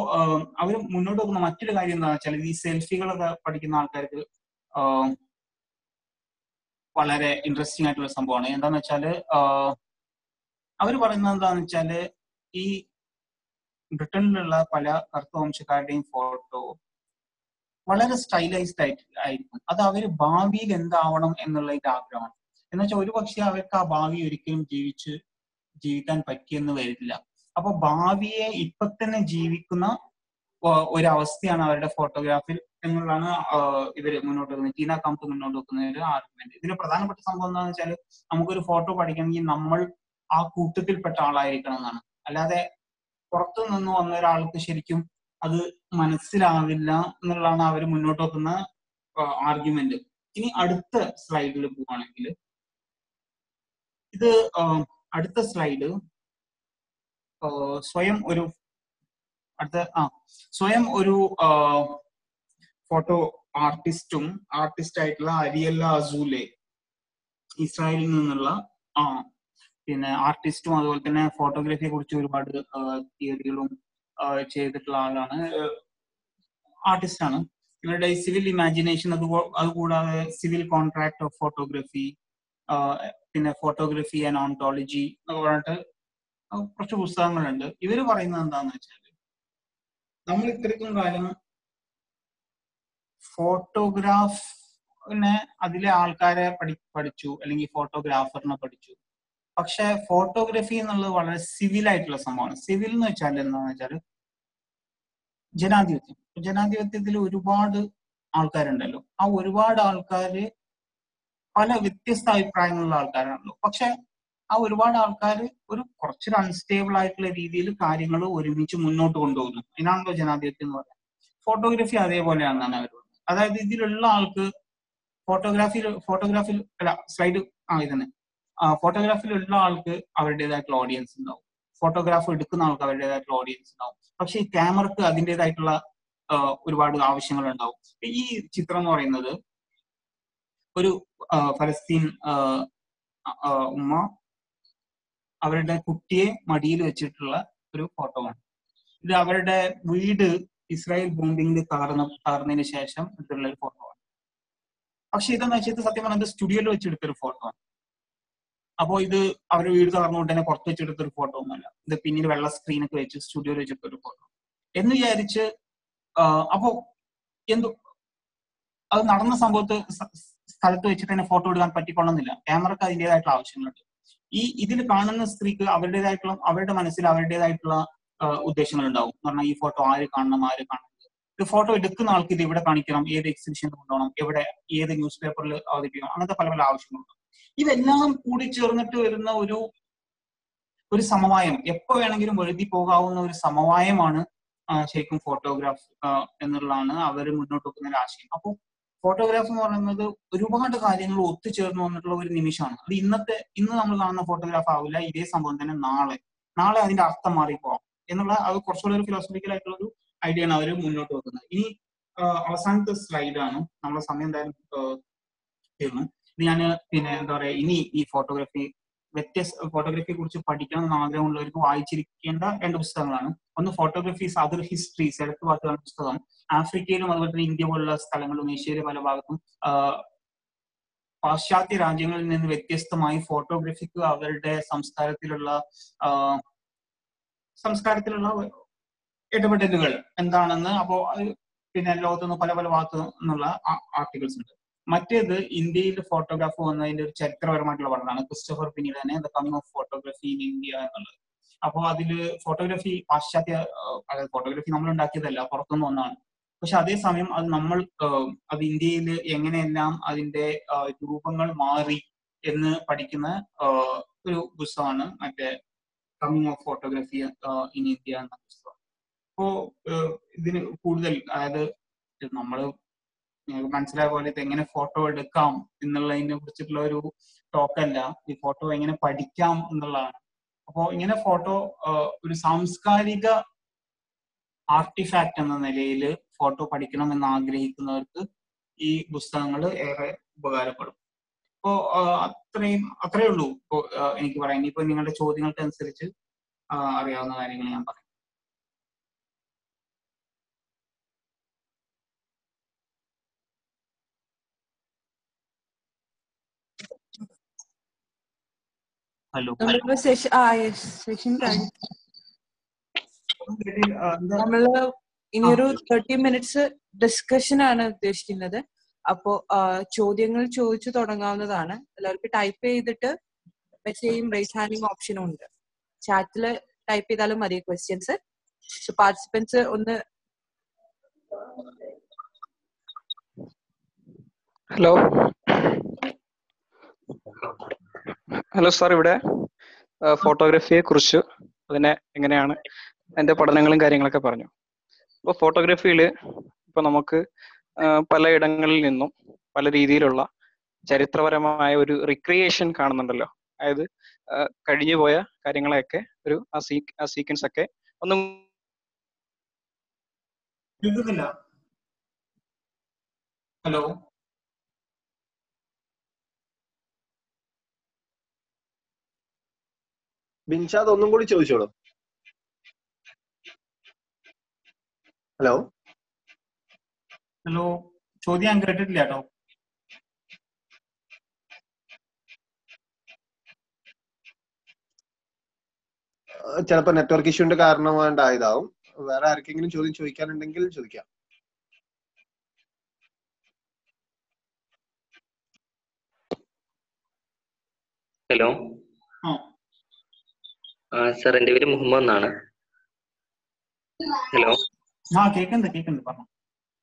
അവർ മുന്നോട്ട് പോകുന്ന മറ്റൊരു കാര്യം എന്താണെന്ന് വെച്ചാൽ ഈ സെൽഫികളൊക്കെ പഠിക്കുന്ന ആൾക്കാർക്ക് വളരെ ഇൻട്രസ്റ്റിംഗ് ആയിട്ടുള്ള സംഭവമാണ്. എന്താന്ന് വെച്ചാൽ അവർ പറയുന്നത് എന്താന്ന് വെച്ചാൽ ഈ ബ്രിട്ടനിലുള്ള പല കറുത്ത വംശക്കാരുടെയും ഫോട്ടോ വളരെ സ്റ്റൈലൈസ്ഡ് ആയിട്ട് ആയിരിക്കും. അത് അവർ ഭാവിയിൽ എന്താവണം എന്നുള്ളതിന്റെ ആഗ്രഹമാണ്. എന്ന് വെച്ചാൽ ഒരു പക്ഷേ അവർക്ക് ആ ഭാവി ഒരിക്കലും ജീവിച്ച് ജീവിക്കാൻ പറ്റിയെന്ന് വരില്ല. അപ്പൊ ഭാവിയെ ഇപ്പൊ തന്നെ ജീവിക്കുന്ന ഒരവസ്ഥയാണ് അവരുടെ ഫോട്ടോഗ്രാഫിൽ എന്നുള്ളതാണ് ഇവർ മുന്നോട്ട് വെക്കുന്നത്. ടീന കമ്പ് മുന്നോട്ട് വെക്കുന്ന ഒരു ആർഗ്യുമെന്റ് ഇതിന് പ്രധാനപ്പെട്ട സംഭവം എന്താണെന്ന് വെച്ചാൽ നമുക്കൊരു ഫോട്ടോ പഠിക്കണമെങ്കിൽ നമ്മൾ ആ കൂട്ടത്തിൽപ്പെട്ട ആളായിരിക്കണം എന്നാണ്. അല്ലാതെ പുറത്തു നിന്ന് വന്ന ഒരാൾക്ക് ശരിക്കും അത് മനസ്സിലാവില്ല എന്നുള്ളതാണ് അവർ മുന്നോട്ട് വെക്കുന്ന ആർഗ്യുമെന്റ് ഇനി അടുത്ത സ്ലൈഡിൽ പോവാണെങ്കിൽ ഇത് അടുത്ത സ്ലൈഡ് സ്വയം ഒരു അടുത്ത ആ സ്വയം ഒരു ഫോട്ടോ ആർട്ടിസ്റ്റും ആർട്ടിസ്റ്റ് ആയിട്ടുള്ള അരിയല്ല അസൂലെ ഇസ്രായേലിൽ നിന്നുള്ള ആ പിന്നെ ആർട്ടിസ്റ്റും അതുപോലെ തന്നെ ഫോട്ടോഗ്രാഫിയെ കുറിച്ച് ഒരുപാട് തിയറികളും ചെയ്തിട്ടുള്ള ആളാണ്. ആർട്ടിസ്റ്റ് ആണ്. ഇവരുടെ സിവിൽ ഇമാജിനേഷൻ അത് അതുകൂടാതെ സിവിൽ കോൺട്രാക്ട് ഓഫ് ഫോട്ടോഗ്രഫി പിന്നെ ഫോട്ടോഗ്രഫി ആൻഡ് ഓണ്ടോളജി എന്നൊക്കെ പറഞ്ഞിട്ട് കുറച്ച് പുസ്തകങ്ങളുണ്ട്. ഇവർ പറയുന്നത് എന്താന്ന് വെച്ചാൽ നമ്മൾ ഇത്രയ്ക്കും കാലം ഫോട്ടോഗ്രാഫിനെ അതിലെ ആൾക്കാരെ പഠി പഠിച്ചു അല്ലെങ്കിൽ ഫോട്ടോഗ്രാഫറിനെ പഠിച്ചു. പക്ഷെ ഫോട്ടോഗ്രാഫി എന്നുള്ളത് വളരെ സിവിൽ ആയിട്ടുള്ള സംഭവമാണ്. സിവിൽ എന്ന് വെച്ചാൽ എന്താണെന്ന് വെച്ചാൽ ജനാധിപത്യം. ജനാധിപത്യത്തിൽ ഒരുപാട് ആൾക്കാരുണ്ടല്ലോ. ആ ഒരുപാട് ആൾക്കാര് പല വ്യത്യസ്ത അഭിപ്രായങ്ങളുള്ള ആൾക്കാരാണല്ലോ. പക്ഷെ ആ ഒരുപാട് ആൾക്കാർ ഒരു കുറച്ചൊരു അൺസ്റ്റേബിൾ ആയിട്ടുള്ള രീതിയിൽ കാര്യങ്ങൾ ഒരുമിച്ച് മുന്നോട്ട് കൊണ്ടുപോകുന്നു. അതിനാണല്ലോ ജനാധിപത്യം എന്ന് പറയുന്നത്. ഫോട്ടോഗ്രാഫി അതേപോലെയാണെന്നാണ് അവർ പറയുന്നത് അതായത് ഇതിലുള്ള ആൾക്ക് ഫോട്ടോഗ്രാഫിയിൽ ഫോട്ടോഗ്രാഫിൽ അല്ല സ്ലൈഡ് ആ ഇതന്നെ. ഫോട്ടോഗ്രാഫിയിലുള്ള ആൾക്ക് അവരുടേതായിട്ടുള്ള ഓഡിയൻസ് ഉണ്ടാവും. ഫോട്ടോഗ്രാഫ് എടുക്കുന്ന ആൾക്ക് അവരുടേതായിട്ടുള്ള ഓഡിയൻസ് ഉണ്ടാവും. പക്ഷെ ഈ ക്യാമറക്ക് അതിന്റെതായിട്ടുള്ള ഒരുപാട് ആവശ്യങ്ങൾ ഉണ്ടാവും ഈ ചിത്രം എന്ന് പറയുന്നത് ഒരു ഫലസ്തീൻ ഉമ്മ അവരുടെ കുട്ടിയെ മടിയിൽ വെച്ചിട്ടുള്ള ഒരു ഫോട്ടോ ആണ്. ഇത് അവരുടെ വീട് ഇസ്രായേൽ ബോംബിംഗിൽ താർന്ന താർന്നതിന് ശേഷം എടുത്തുള്ള ഒരു ഫോട്ടോ ആണ്. പക്ഷെ ഇതെന്ന് വെച്ചാൽ സത്യം പറഞ്ഞത് സ്റ്റുഡിയോയിൽ വെച്ചെടുത്തൊരു ഫോട്ടോ ആണ്. അപ്പോ ഇത് അവരുടെ വീട് താർന്നുകൊണ്ട് തന്നെ പുറത്ത് വെച്ചെടുത്തൊരു ഫോട്ടോ ഒന്നുമല്ല. ഇത് പിന്നീട് വെള്ള സ്ക്രീനൊക്കെ വെച്ച് സ്റ്റുഡിയോയിൽ വെച്ചെടുത്തൊരു ഫോട്ടോ എന്ന് വിചാരിച്ച് അപ്പോ എന്തു അത് നടന്ന സംഭവത്ത് സ്ഥലത്ത് വെച്ചിട്ട് തന്നെ ഫോട്ടോ എടുക്കാൻ പറ്റിക്കൊള്ളുന്നില്ല ക്യാമറക്ക് അതിന്റെതായിട്ടുള്ള ആവശ്യങ്ങളുണ്ട്. ഈ ഇതിൽ കാണുന്ന സ്ത്രീക്ക് അവരുടേതായിട്ടുള്ള അവരുടെ മനസ്സിൽ അവരുടേതായിട്ടുള്ള ഉദ്ദേശങ്ങൾ ഉണ്ടാവും എന്ന് പറഞ്ഞാൽ ഈ ഫോട്ടോ ആര് കാണണം ആര് കാണണം. ഇത് ഫോട്ടോ എടുക്കുന്ന ആൾക്ക് ഇത് എവിടെ കാണിക്കണം ഏത് എക്സിബിഷൻ കൊണ്ടുപോകണം എവിടെ ഏത് ന്യൂസ് പേപ്പറിൽ അവതരിപ്പിക്കണം അങ്ങനത്തെ പല പല ആവശ്യങ്ങളുണ്ട്. ഇതെല്ലാം കൂടി ചേർന്നിട്ട് വരുന്ന ഒരു ഒരു സമവായം എപ്പോ വേണമെങ്കിലും എഴുതി പോകാവുന്ന ഒരു സമവായമാണ് ശരിക്കും ഫോട്ടോഗ്രാഫ് എന്നുള്ളതാണ് അവർ മുന്നോട്ട് വെക്കുന്ന ഒരു ആശയം. അപ്പോൾ ഫോട്ടോഗ്രാഫ് എന്ന് പറയുന്നത് ഒരുപാട് കാര്യങ്ങൾ ഒത്തുചേർന്ന് വന്നിട്ടുള്ള ഒരു നിമിഷമാണ്. അത് ഇന്നത്തെ ഇന്ന് നമ്മൾ കാണുന്ന ഫോട്ടോഗ്രാഫ് ആവില്ല. ഇതേ സംഭവം തന്നെ നാളെ. നാളെ അതിന്റെ അർത്ഥം മാറിപ്പോവാം. എന്നുള്ള അത് കുറച്ചുകൂടെ ഒരു ഫിലോസഫിക്കൽ ആയിട്ടുള്ള ഒരു ഐഡിയ ആണ് അവർ മുന്നോട്ട് വെക്കുന്നത്. ഇനി അവസാനത്തെ സ്ലൈഡാണ് നമ്മുടെ സമയം എന്തായാലും തീർന്നു. ഞാൻ പിന്നെ എന്താ പറയാ ഇനി ഈ ഫോട്ടോഗ്രാഫി വ്യത്യസ്ത ഫോട്ടോഗ്രാഫിയെ കുറിച്ച് പഠിക്കണം എന്ന് ആഗ്രഹമുള്ളവർക്ക് വായിച്ചിരിക്കേണ്ട രണ്ട് പുസ്തകങ്ങളാണ്. ഒന്ന് ഫോട്ടോഗ്രാഫീസ് അതർ ഹിസ്റ്ററീസ് എടുത്തു വാർത്തകളുടെ പുസ്തകം. ആഫ്രിക്കയിലും അതുപോലെ തന്നെ ഇന്ത്യ പോലുള്ള സ്ഥലങ്ങളിലും ഏഷ്യയിലെ പല ഭാഗത്തും പാശ്ചാത്യ രാജ്യങ്ങളിൽ നിന്ന് വ്യത്യസ്തമായി ഫോട്ടോഗ്രാഫിക്ക് അവരുടെ സംസ്കാരത്തിലുള്ള സംസ്കാരത്തിലുള്ള ഇടപെടലുകൾ എന്താണെന്ന് അപ്പോ പിന്നെ ലോകത്തു നിന്ന് പല പല ഭാഗത്തു നിന്നുള്ള ആർട്ടിക്കിൾസ് ഉണ്ട്. മറ്റേത് ഇന്ത്യയിൽ ഫോട്ടോഗ്രാഫ് വന്നതിന്റെ ഒരു ചരിത്രപരമായിട്ടുള്ള പഠനമാണ്. ക്രിസ്റ്റഫർ പിന്നീട് തന്നെ the coming of photography in India എന്നുള്ളത്. അപ്പോൾ അതിൽ ഫോട്ടോഗ്രാഫി പാശ്ചാത്യ അതായത് ഫോട്ടോഗ്രാഫി നമ്മൾ ഉണ്ടാക്കിയതല്ല പുറത്തുനിന്ന് പക്ഷെ അതേസമയം അത് നമ്മൾ അത് ഇന്ത്യയിൽ എങ്ങനെയെല്ലാം അതിന്റെ രൂപങ്ങൾ മാറി എന്ന് പഠിക്കുന്ന ഒരു പുസ്തകമാണ് മറ്റേ coming of photography in India എന്ന പുസ്തകം. അപ്പോ ഇതിന് കൂടുതൽ അതായത് നമ്മൾ മനസ്സിലായ പോലെ ഇത് എങ്ങനെ ഫോട്ടോ എടുക്കാം എന്നുള്ളതിനെ കുറിച്ചിട്ടുള്ള ഒരു ടോക്കല്ല. ഈ ഫോട്ടോ എങ്ങനെ പഠിക്കാം എന്നുള്ളതാണ്. അപ്പോ ഇങ്ങനെ ഫോട്ടോ ഒരു സാംസ്കാരിക ആർട്ടിഫാക്ട് എന്ന നിലയിൽ ഫോട്ടോ പഠിക്കണം എന്ന് ആഗ്രഹിക്കുന്നവർക്ക് ഈ പുസ്തകങ്ങൾ ഏറെ ഉപകാരപ്പെടും. ഇപ്പോ അത്രയും അത്രേ ഉള്ളൂ. ഇപ്പോ എനിക്ക് പറയാൻ. ഇപ്പൊ നിങ്ങളുടെ ചോദ്യങ്ങൾക്ക് അനുസരിച്ച് അറിയാവുന്ന കാര്യങ്ങൾ ഞാൻ പറയാം. ഹലോ. സെഷൻ നമ്മൾ ഇനിയൊരു തേർട്ടി മിനിറ്റ്സ് ഡിസ്കഷൻ ആണ് ഉദ്ദേശിക്കുന്നത്. അപ്പോ ചോദ്യങ്ങൾ ചോദിച്ചു തുടങ്ങാവുന്നതാണ്. എല്ലാവർക്കും ടൈപ്പ് ചെയ്തിട്ട് മെസ്സേജും റേസ് ഹാൻഡിങ് ഓപ്ഷനും ഉണ്ട്. ചാറ്റിൽ ടൈപ്പ് ചെയ്താലും മതി ക്വസ്റ്റ്യൻസ് സോ പാർട്ടിസിപ്പൻസ് ഒന്ന് ഹലോ ഹലോ സാർ ഇവിടെ ഫോട്ടോഗ്രാഫിയെ കുറിച്ച് അതിനെ എങ്ങനെയാണ് എന്റെ പഠനങ്ങളും കാര്യങ്ങളൊക്കെ പറഞ്ഞു. ഇപ്പോൾ ഫോട്ടോഗ്രാഫിയിൽ ഇപ്പോൾ നമുക്ക് പല ഇടങ്ങളിൽ നിന്നും പല രീതിയിലുള്ള ചരിത്രപരമായ ഒരു റിക്രിയേഷൻ കാണുന്നുണ്ടല്ലോ. അതായത് കഴിഞ്ഞു പോയ കാര്യങ്ങളെയൊക്കെ ഒരു സീക്വൻസ് ഒക്കെ ഒന്നും ഹലോ? ബിൻഷാദ് ഒന്നും കൂടി ചോദിച്ചോളൂ. ഹലോ ഹലോ ചോദ്യം ഞാൻ കേട്ടിട്ടില്ല കേട്ടോ. ചിലപ്പോ നെറ്റ്വർക്ക് ഇഷ്യൂന്റെ കാരണമായിട്ടായതാവും വേറെ ആർക്കെങ്കിലും ചോദ്യം ചോദിക്കാനുണ്ടെങ്കിൽ ചോദിക്കാം. ഹലോ ആ. സാർ എന്റെ പേര് മുഹമ്മദ് എന്നാണ്. ഹലോ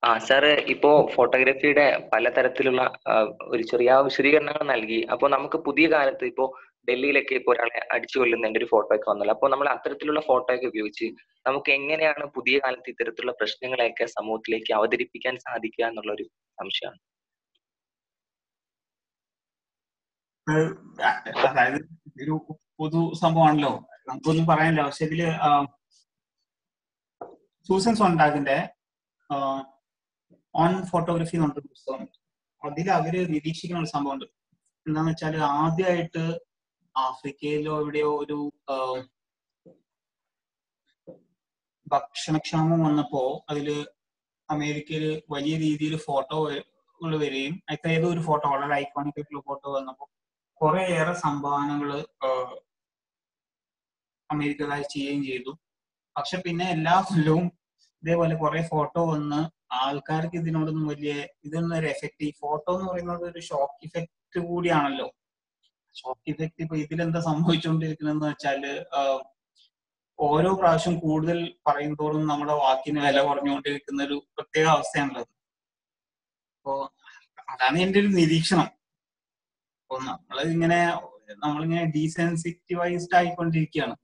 ആ സാറ് ഇപ്പോ ഫോട്ടോഗ്രാഫിയുടെ പലതരത്തിലുള്ള തരത്തിലുള്ള ഒരു ചെറിയ വിശദീകരണങ്ങൾ നൽകി. അപ്പോൾ നമുക്ക് പുതിയ കാലത്ത് ഇപ്പോ ഡൽഹിയിലൊക്കെ ഇപ്പോൾ ഒരാളെ അടിച്ചു കൊല്ലുന്നതിന്റെ ഒരു ഫോട്ടോ ഒക്കെ വന്നല്ലോ. അപ്പോൾ നമ്മൾ അത്തരത്തിലുള്ള ഫോട്ടോ ഒക്കെ ഉപയോഗിച്ച് നമുക്ക് എങ്ങനെയാണ് പുതിയ കാലത്ത് ഇത്തരത്തിലുള്ള പ്രശ്നങ്ങളെയൊക്കെ സമൂഹത്തിലേക്ക് അവതരിപ്പിക്കാൻ സാധിക്കുക എന്നുള്ള ഒരു സംശയമാണ് അതായത് ഒരു പൊതു സംഭവമാണല്ലോ. നമുക്കൊന്നും പറയാനില്ല. പക്ഷെ ഇതിൽ സൂസൻ സോണ്ടാഗിന്റെ ഓൺ ഫോട്ടോഗ്രഫി എന്ന് പറഞ്ഞൊരു പുസ്തകം അതിൽ അവർ നിരീക്ഷിക്കുന്ന ഒരു സംഭവം ഉണ്ട്. എന്താന്ന് വെച്ചാൽ ആദ്യമായിട്ട് ആഫ്രിക്കയിലോ എവിടെയോ ഒരു ഭക്ഷണക്ഷാമം വന്നപ്പോ അതിൽ അമേരിക്കയിൽ വലിയ രീതിയിൽ ഫോട്ടോ വരികയും അതിൽ ഏതോ ഒരു ഫോട്ടോ വളരെ ഐക്കോണിക് ആയിട്ടുള്ള ഫോട്ടോ വന്നപ്പോൾ കുറേയേറെ സംഭാവനകൾ ആഹ് അമേരിക്കക്കാർ ചെയ്യുകയും ചെയ്തു. പക്ഷെ പിന്നെ എല്ലാ കൊല്ലവും ഇതേപോലെ കുറെ ഫോട്ടോ വന്ന് ആൾക്കാർക്ക് ഇതിനോടൊന്നും വലിയ ഇതൊന്നും ഒരു എഫക്ട് ഈ ഫോട്ടോ എന്ന് പറയുന്നത് ഒരു ഷോക്ക് ഇഫക്റ്റ് കൂടിയാണല്ലോ. ഷോക്ക് ഇഫക്റ്റ് ഇപ്പൊ ഇതിലെന്താ സംഭവിച്ചുകൊണ്ടിരിക്കുന്നതെന്ന് വെച്ചാൽ ഓരോ പ്രാവശ്യം കൂടുതൽ പറയുമ്പോഴും നമ്മുടെ വാക്കിന് വില കുറഞ്ഞുകൊണ്ടിരിക്കുന്ന ഒരു പ്രത്യേക അവസ്ഥയാണുള്ളത്. അപ്പോ അതാണ് എന്റെ ഒരു നിരീക്ഷണം. അപ്പൊ നമ്മൾ ഇങ്ങനെ നമ്മളിങ്ങനെ ഡീസെൻസിറ്റൈസ്ഡ് ആയിക്കൊണ്ടിരിക്കുകയാണ്.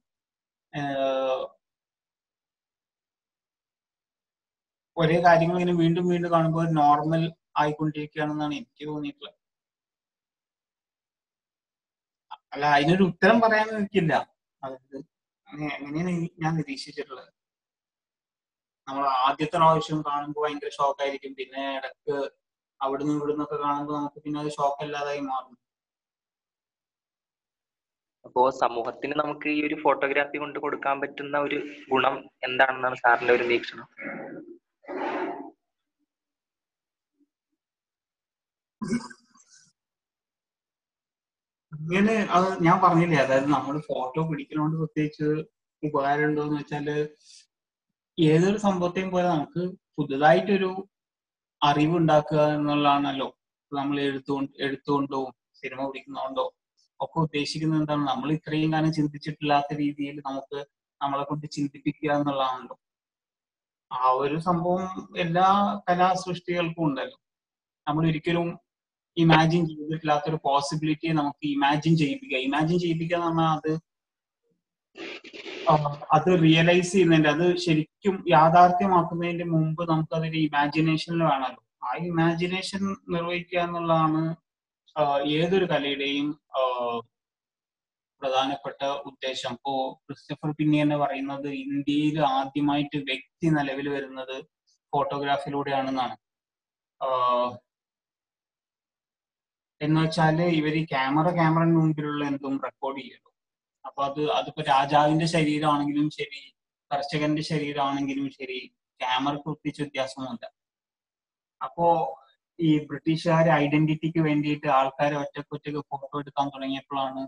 ഒരേ കാര്യങ്ങൾ ഇങ്ങനെ വീണ്ടും വീണ്ടും കാണുമ്പോൾ നോർമൽ ആയിക്കൊണ്ടിരിക്കുകയാണെന്നാണ് എനിക്ക് തോന്നിയിട്ടുള്ളത്. അല്ല അതിനൊരു ഉത്തരം പറയാൻ എനിക്കില്ല. അതായത് അങ്ങനെ- അങ്ങനെയാണ് ഞാൻ നിരീക്ഷിച്ചിട്ടുള്ളത്? നമ്മൾ ആദ്യത്തെ പ്രാവശ്യം കാണുമ്പോൾ ഭയങ്കര ഷോക്കായിരിക്കും പിന്നെ ഇടയ്ക്ക് അവിടുന്ന് ഇവിടുന്ന് ഒക്കെ കാണുമ്പോൾ നമുക്ക് പിന്നെ അത് ഷോക്ക് അല്ലാതായി മാറും. അപ്പോ സമൂഹത്തിന് നമുക്ക് ഈ ഒരു ഫോട്ടോഗ്രാഫി കൊണ്ട് കൊടുക്കാൻ പറ്റുന്ന ഒരു ഗുണം എന്താണെന്നാണ് സാറിന്റെ ഒരു വീക്ഷണം ഇങ്ങനെ അത് ഞാൻ പറഞ്ഞില്ലേ അതായത് നമ്മൾ ഫോട്ടോ പിടിക്കലോണ്ട് പ്രത്യേകിച്ച് ഉപകാരം ഉണ്ടോ എന്ന് വെച്ചാൽ ഏതൊരു സംഭവത്തെയും പോലെ നമുക്ക് പുതുതായിട്ടൊരു അറിവ് ഉണ്ടാക്കുക എന്നുള്ളതാണല്ലോ നമ്മൾ എഴുത്തുകൊണ്ട് എഴുത്തുകൊണ്ടോ സിനിമ പിടിക്കുന്നതുകൊണ്ടോ ഒക്കെ ഉദ്ദേശിക്കുന്നത് എന്താണ്? നമ്മൾ ഇത്രയും കാലം ചിന്തിച്ചിട്ടില്ലാത്ത രീതിയിൽ നമുക്ക് നമ്മളെ കൊണ്ട് ചിന്തിപ്പിക്കുക എന്നുള്ളതാണല്ലോ. ആ ഒരു സംഭവം എല്ലാ കലാസൃഷ്ടികൾക്കും ഉണ്ടല്ലോ. നമ്മൾ ഒരിക്കലും ഇമാജിൻ ചെയ്തിട്ടില്ലാത്തൊരു പോസിബിലിറ്റിയെ നമുക്ക് ഇമാജിൻ ചെയ്യിപ്പിക്കുക. ഇമാജിൻ ചെയ്യിപ്പിക്കുക എന്ന് പറഞ്ഞാൽ അത് അത് റിയലൈസ് ചെയ്യുന്നതിന്റെ അത് ശരിക്കും യാഥാർത്ഥ്യമാക്കുന്നതിന്റെ മുമ്പ് നമുക്ക് അതൊരു ഇമാജിനേഷനിൽ വേണമല്ലോ. ആ ഇമാജിനേഷൻ നിർവഹിക്കുക എന്നുള്ളതാണ് ഏതൊരു കലയുടെയും പ്രധാനപ്പെട്ട ഉദ്ദേശം. ഇപ്പോ ക്രിസ്റ്റഫർ പിന്നി തന്നെ പറയുന്നത് ഇന്ത്യയിൽ ആദ്യമായിട്ട് വ്യക്തി നിലവിൽ വരുന്നത് ഫോട്ടോഗ്രാഫിലൂടെയാണെന്നാണ് എന്ന് വെച്ചാൽ ഇവർ ക്യാമറ ക്യാമറന് മുമ്പിലുള്ള എന്തും റെക്കോർഡ് ചെയ്യുള്ളൂ അപ്പൊ അത് അതിപ്പോ രാജാവിന്റെ ശരീരമാണെങ്കിലും ശരി കർഷകന്റെ ശരീരമാണെങ്കിലും ശരി ക്യാമറക്ക് ഒത്തിച്ച് വ്യത്യാസമൊന്നുമില്ല. അപ്പോ ഈ ബ്രിട്ടീഷുകാർ ഐഡന്റിറ്റിക്ക് വേണ്ടിയിട്ട് ആൾക്കാരെ ഒറ്റക്കൊറ്റക്ക് ഫോട്ടോ എടുക്കാൻ തുടങ്ങിയപ്പോഴാണ്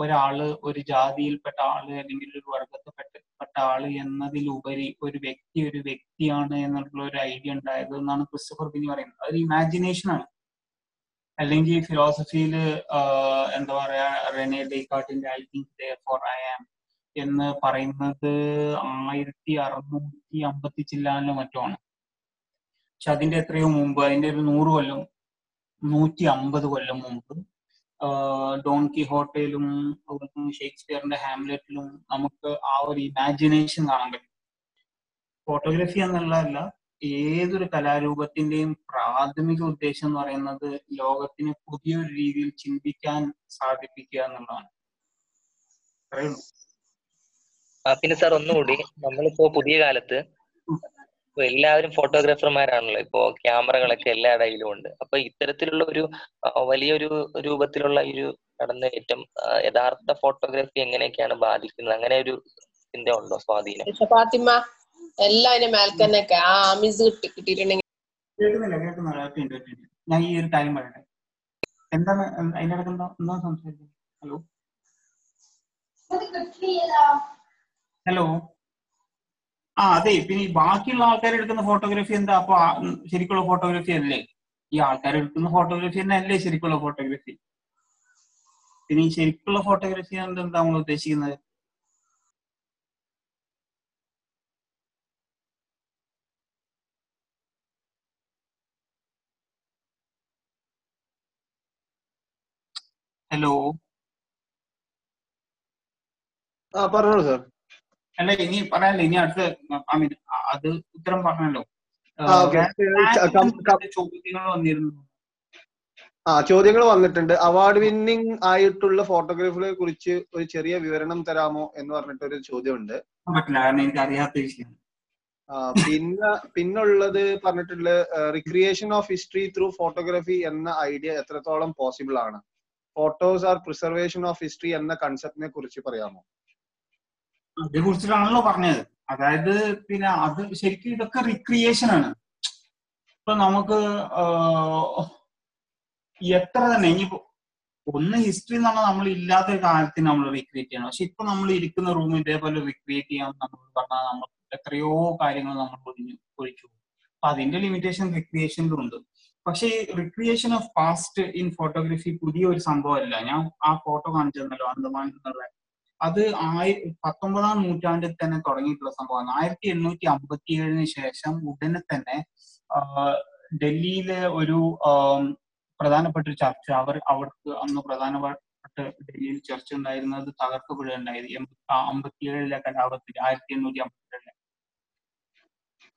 ഒരാൾ ഒരു ജാതിയിൽപ്പെട്ട ആൾ അല്ലെങ്കിൽ ഒരു വർഗത്തിൽപ്പെട്ട പെട്ട ആൾ എന്നതിലുപരി ഒരു വ്യക്തി ഒരു വ്യക്തിയാണ് എന്നുള്ള ഒരു ഐഡിയ ഉണ്ടായത് എന്നാണ് ക്രിസ്റ്റഫർ ബിനി പറയുന്നത്. അതൊരു ഇമാജിനേഷൻ ആണ്. അല്ലെങ്കിൽ ഫിലോസഫിയിൽ എന്താ പറയാ Rene ഡേക്കാർട്ടിന്റെ I think for I am എന്ന് പറയുന്നത് ആയിരത്തി അറുന്നൂറ്റി അമ്പത്തി ചില്ലാനിലോ മറ്റോ ആണ് പക്ഷെ അതിന്റെ എത്രയോ മുമ്പ് അതിന്റെ ഒരു നൂറ് കൊല്ലം നൂറ്റി അമ്പത് കൊല്ലം മുമ്പ് ഡോൺ കിഹോട്ടയിലും ഷേക്സ്പിയറിന്റെ ഹാംലെറ്റിലും നമുക്ക് ആ ഒരു ഇമാജിനേഷൻ കാണാൻ പറ്റും. ഫോട്ടോഗ്രാഫി എന്നുള്ളതല്ല ഏതൊരു കലാരൂപത്തിന്റെയും പ്രാഥമിക ഉദ്ദേശം എന്ന് പറയുന്നത് ലോകത്തിന് പുതിയൊരു രീതിയിൽ ചിന്തിക്കാൻ സാധിപ്പിക്കുക എന്നുള്ളതാണ്. പിന്നെ സാർ ഒന്നുകൂടി. നമ്മളിപ്പോ പുതിയ കാലത്ത് ഇപ്പൊ എല്ലാവരും ഫോട്ടോഗ്രാഫർമാരാണല്ലോ. ഇപ്പോ ക്യാമറകളൊക്കെ എല്ലാവരുടെ കയ്യിലും ഉണ്ട്. അപ്പൊ ഇത്തരത്തിലുള്ള ഒരു വലിയൊരു രൂപത്തിലുള്ള ഒരു കടന്നുകയറ്റം ഏറ്റവും യഥാർത്ഥ ഫോട്ടോഗ്രാഫി എങ്ങനെയൊക്കെയാണ് ബാധിക്കുന്നത്? അങ്ങനെ ഒരു ചിന്ത ഉണ്ടോ സ്വാധീനം? എല്ലാം അതിന്റെ മേൽക്കന്നൊക്കെ ആ ആമിസ് കിട്ടി കിട്ടിയിട്ടുണ്ടെങ്കിൽ. കേൾക്കുന്നില്ല കേൾക്കുന്നില്ല. ഒറ്റ മിനിറ്റ്, ഒറ്റ ഈ ഒരു കാര്യം പറയട്ടെ. എന്താണ് അതിന്റെ ഇടയ്ക്ക് എന്താ ഹലോ? ഹലോ? ആ അതെ പിന്നെ ഈ ബാക്കിയുള്ള ആൾക്കാർ എടുക്കുന്ന ഫോട്ടോഗ്രാഫി എന്താ? അപ്പൊ ശരിക്കുള്ള ഫോട്ടോഗ്രാഫി അല്ലേ? ഈ ആൾക്കാർ എടുക്കുന്ന ഫോട്ടോഗ്രാഫി തന്നെ അല്ലേ ശരിക്കുള്ള ഫോട്ടോഗ്രാഫി? പിന്നെ ഈ ശരിക്കുള്ള ഫോട്ടോഗ്രാഫി എന്താ നമ്മൾ ഉദ്ദേശിക്കുന്നത്? ഹലോ ആ പറഞ്ഞോളൂ സാർ അല്ല ഇനി പറയാനല്ലോ. ഇനി അടുത്ത ഐ മീൻ അത് ഉത്തരം പറഞ്ഞല്ലോ. ചോദ്യങ്ങൾ വന്നിരുന്നു. ആ ചോദ്യങ്ങൾ വന്നിട്ടുണ്ട്. അവാർഡ് വിന്നിംഗ് ആയിട്ടുള്ള ഫോട്ടോഗ്രാഫികളെ കുറിച്ച് ഒരു ചെറിയ വിവരണം തരാമോ എന്ന് പറഞ്ഞിട്ട് ഒരു ചോദ്യമുണ്ട് പിന്നെ പിന്നുള്ളത് പറഞ്ഞിട്ടുള്ള recreation of history through photography എന്ന ഐഡിയ എത്രത്തോളം പോസിബിൾ ആണ്? Photos are preservation of history എന്ന കൺസെപ്റ്റിനെ കുറിച്ച് പറയാമോ? അതിനെ കുറിച്ചിട്ടാണല്ലോ പറഞ്ഞത്. അതായത് പിന്നെ അത് ശരിക്കും ഇതൊക്കെ റിക്രിയേഷൻ ആണ്. ഇപ്പൊ നമുക്ക് എത്ര തന്നെ ഇനി ഒന്ന് ഹിസ്റ്ററി എന്ന് പറഞ്ഞാൽ നമ്മൾ ഇല്ലാത്ത കാലത്തിന് നമ്മൾ റീക്രിയേറ്റ് ചെയ്യണം. പക്ഷെ ഇപ്പൊ നമ്മൾ ഇരിക്കുന്ന റൂം ഇതേപോലെ റീക്രിയേറ്റ് ചെയ്യാൻ നമ്മൾ പറഞ്ഞാൽ നമ്മൾ എത്രയോ കാര്യങ്ങൾ നമ്മൾ ഒഴിഞ്ഞു ഒഴിച്ചു. അപ്പൊ അതിന്റെ ലിമിറ്റേഷൻ റിക്രിയേഷനിലും ഉണ്ട്. പക്ഷേ recreation of past in photography പുതിയ ഒരു സംഭവമല്ല. ഞാൻ ആ ഫോട്ടോ കാണിച്ചു തന്നല്ലോ അന്തമാൻ എന്നുള്ള. അത് ആയി പത്തൊമ്പതാം നൂറ്റാണ്ടിൽ തന്നെ തുടങ്ങിയിട്ടുള്ള സംഭവമാണ്. ആയിരത്തി എണ്ണൂറ്റി അമ്പത്തി ഏഴിന് ശേഷം ഉടനെ തന്നെ ഡൽഹിയിലെ ഒരു പ്രധാനപ്പെട്ട ഒരു ചർച്ച അവർ അവർക്ക് അന്ന് പ്രധാനപ്പെട്ട ഡൽഹിയിൽ ചർച്ച ഉണ്ടായിരുന്നത് തകർക്കപ്പെടുകയുണ്ടായത് അമ്പത്തിയേഴിലെ കലാപത്തിൽ ആയിരത്തി എണ്ണൂറ്റി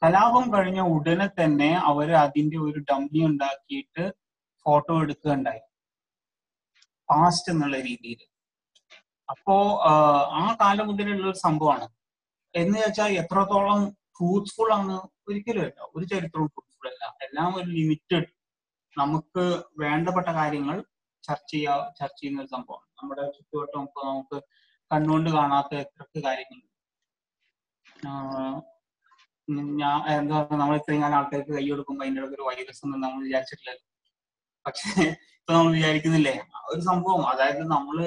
കലാപം കഴിഞ്ഞ ഉടനെ തന്നെ അവർ അതിന്റെ ഒരു ഡമ്മി ഉണ്ടാക്കിയിട്ട് ഫോട്ടോ എടുക്കുകയുണ്ടായി. പാസ്റ്റ് എന്നുള്ള രീതിയിൽ അപ്പോ ആ കാലം മുതലുള്ള ഒരു സംഭവമാണ്. എന്ന് വെച്ചാൽ എത്രത്തോളം ട്രൂത്ത്ഫുൾ ആണ് ഒരിക്കലും അല്ല. ഒരു ചരിത്രവും ട്രൂത്ത്ഫുൾ അല്ല. എല്ലാം ഒരു ലിമിറ്റഡ് നമുക്ക് വേണ്ടപ്പെട്ട കാര്യങ്ങൾ ചർച്ച ചെയ്യാ ചർച്ച ചെയ്യുന്ന ഒരു സംഭവമാണ്. നമ്മുടെ ചുറ്റുവട്ടം നമുക്ക് കണ്ണുകൊണ്ട് കാണാത്ത എത്ര കാര്യങ്ങൾ. ഞാൻ എന്താ നമ്മൾ ഇത്രയും കാലം ആൾക്കാർക്ക് കൈ കൊടുക്കുമ്പോൾ അതിന്റെ ഒരു വൈറസ് ഒന്നും നമ്മൾ വിചാരിച്ചിട്ടില്ലല്ലോ. പക്ഷെ ഇപ്പൊ നമ്മൾ വിചാരിക്കുന്നില്ലേ? ഒരു സംഭവം അതായത് നമ്മൾ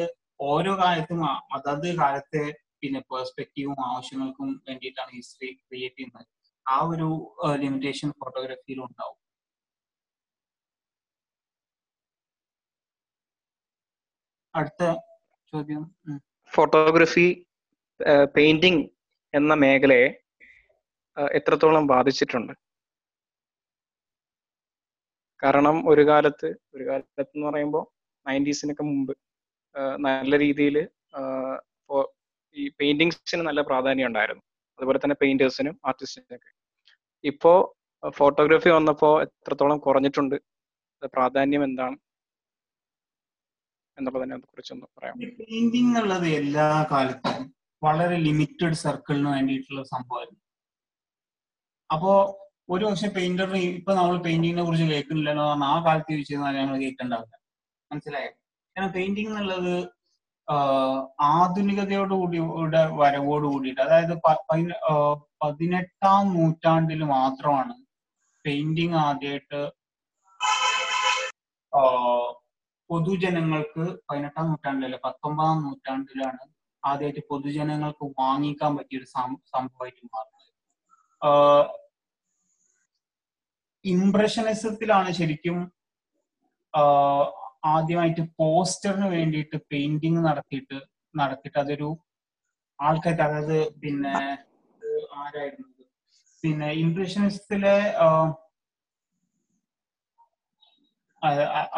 ഓരോ കാലത്തും അതത് കാലത്തെ പിന്നെ പേഴ്സ്പെക്റ്റീവും ആവശ്യങ്ങൾക്കും വേണ്ടിയിട്ടാണ് ഹിസ്റ്ററി ക്രിയേറ്റ് ചെയ്യുന്നത്. ആ ഒരു ലിമിറ്റേഷൻ ഫോട്ടോഗ്രാഫിയിലും ഉണ്ടാവും. അടുത്ത ചോദ്യം. ഫോട്ടോഗ്രാഫി പെയിന്റിംഗ് എന്ന മേഖലയെ എത്രത്തോളം ബാധിച്ചിട്ടുണ്ട്? കാരണം ഒരു കാലത്ത് ഒരു കാലത്ത് എന്ന് പറയുമ്പോൾ നയന്റീസിനൊക്കെ മുമ്പ് നല്ല രീതിയിൽ ഈ പെയിന്റിങ്സിന് നല്ല പ്രാധാന്യം ഉണ്ടായിരുന്നു. അതുപോലെ തന്നെ പെയിന്റേഴ്സിനും ആർട്ടിസ്റ്റിനൊക്കെ. ഇപ്പോ ഫോട്ടോഗ്രാഫി വന്നപ്പോൾ എത്രത്തോളം കുറഞ്ഞിട്ടുണ്ട്? പ്രാധാന്യം എന്താണ്? എന്നുള്ളതിനെ കുറിച്ചൊന്ന് പറയാം പെയിന്റിംഗ് എന്നുള്ളത് എല്ലാ കാലത്തും വളരെ ലിമിറ്റഡ് സർക്കിളിന് വേണ്ടിയിട്ടുള്ള സംഭവമായിരുന്നു. അപ്പോ ഒരു പക്ഷെ പെയിന്ററിന് ഇപ്പൊ നമ്മൾ പെയിന്റിങ്ങിനെ കുറിച്ച് കേൾക്കുന്നില്ലെന്ന് പറഞ്ഞാൽ ആ കാലത്ത് ചോദിച്ചിരുന്നാൽ ഞങ്ങൾ കേൾക്കണ്ടാവില്ല മനസ്സിലായോ? കാരണം പെയിന്റിംഗ് എന്നുള്ളത് ആധുനികതയോട് കൂടിയുടെ വരവോട് കൂടിയിട്ട് അതായത് പതിനെട്ടാം നൂറ്റാണ്ടിൽ മാത്രമാണ് പെയിന്റിംഗ് ആദ്യമായിട്ട് പൊതുജനങ്ങൾക്ക് പതിനെട്ടാം നൂറ്റാണ്ടിലല്ല പത്തൊമ്പതാം നൂറ്റാണ്ടിലാണ് ആദ്യമായിട്ട് പൊതുജനങ്ങൾക്ക് വാങ്ങിക്കാൻ പറ്റിയ ഒരു സംഭവമായിട്ട് മാറുന്നത്. ഇംപ്രഷനിസത്തിലാണ് ശരിക്കും ആദ്യമായിട്ട് പോസ്റ്ററിന് വേണ്ടിയിട്ട് പെയിന്റിങ് നടത്തിയിട്ട് നടത്തിയിട്ട് അതൊരു ആൾക്കാർക്ക് അതായത് പിന്നെ ആരായിരുന്നു പിന്നെ ഇംപ്രഷനിസത്തിലെ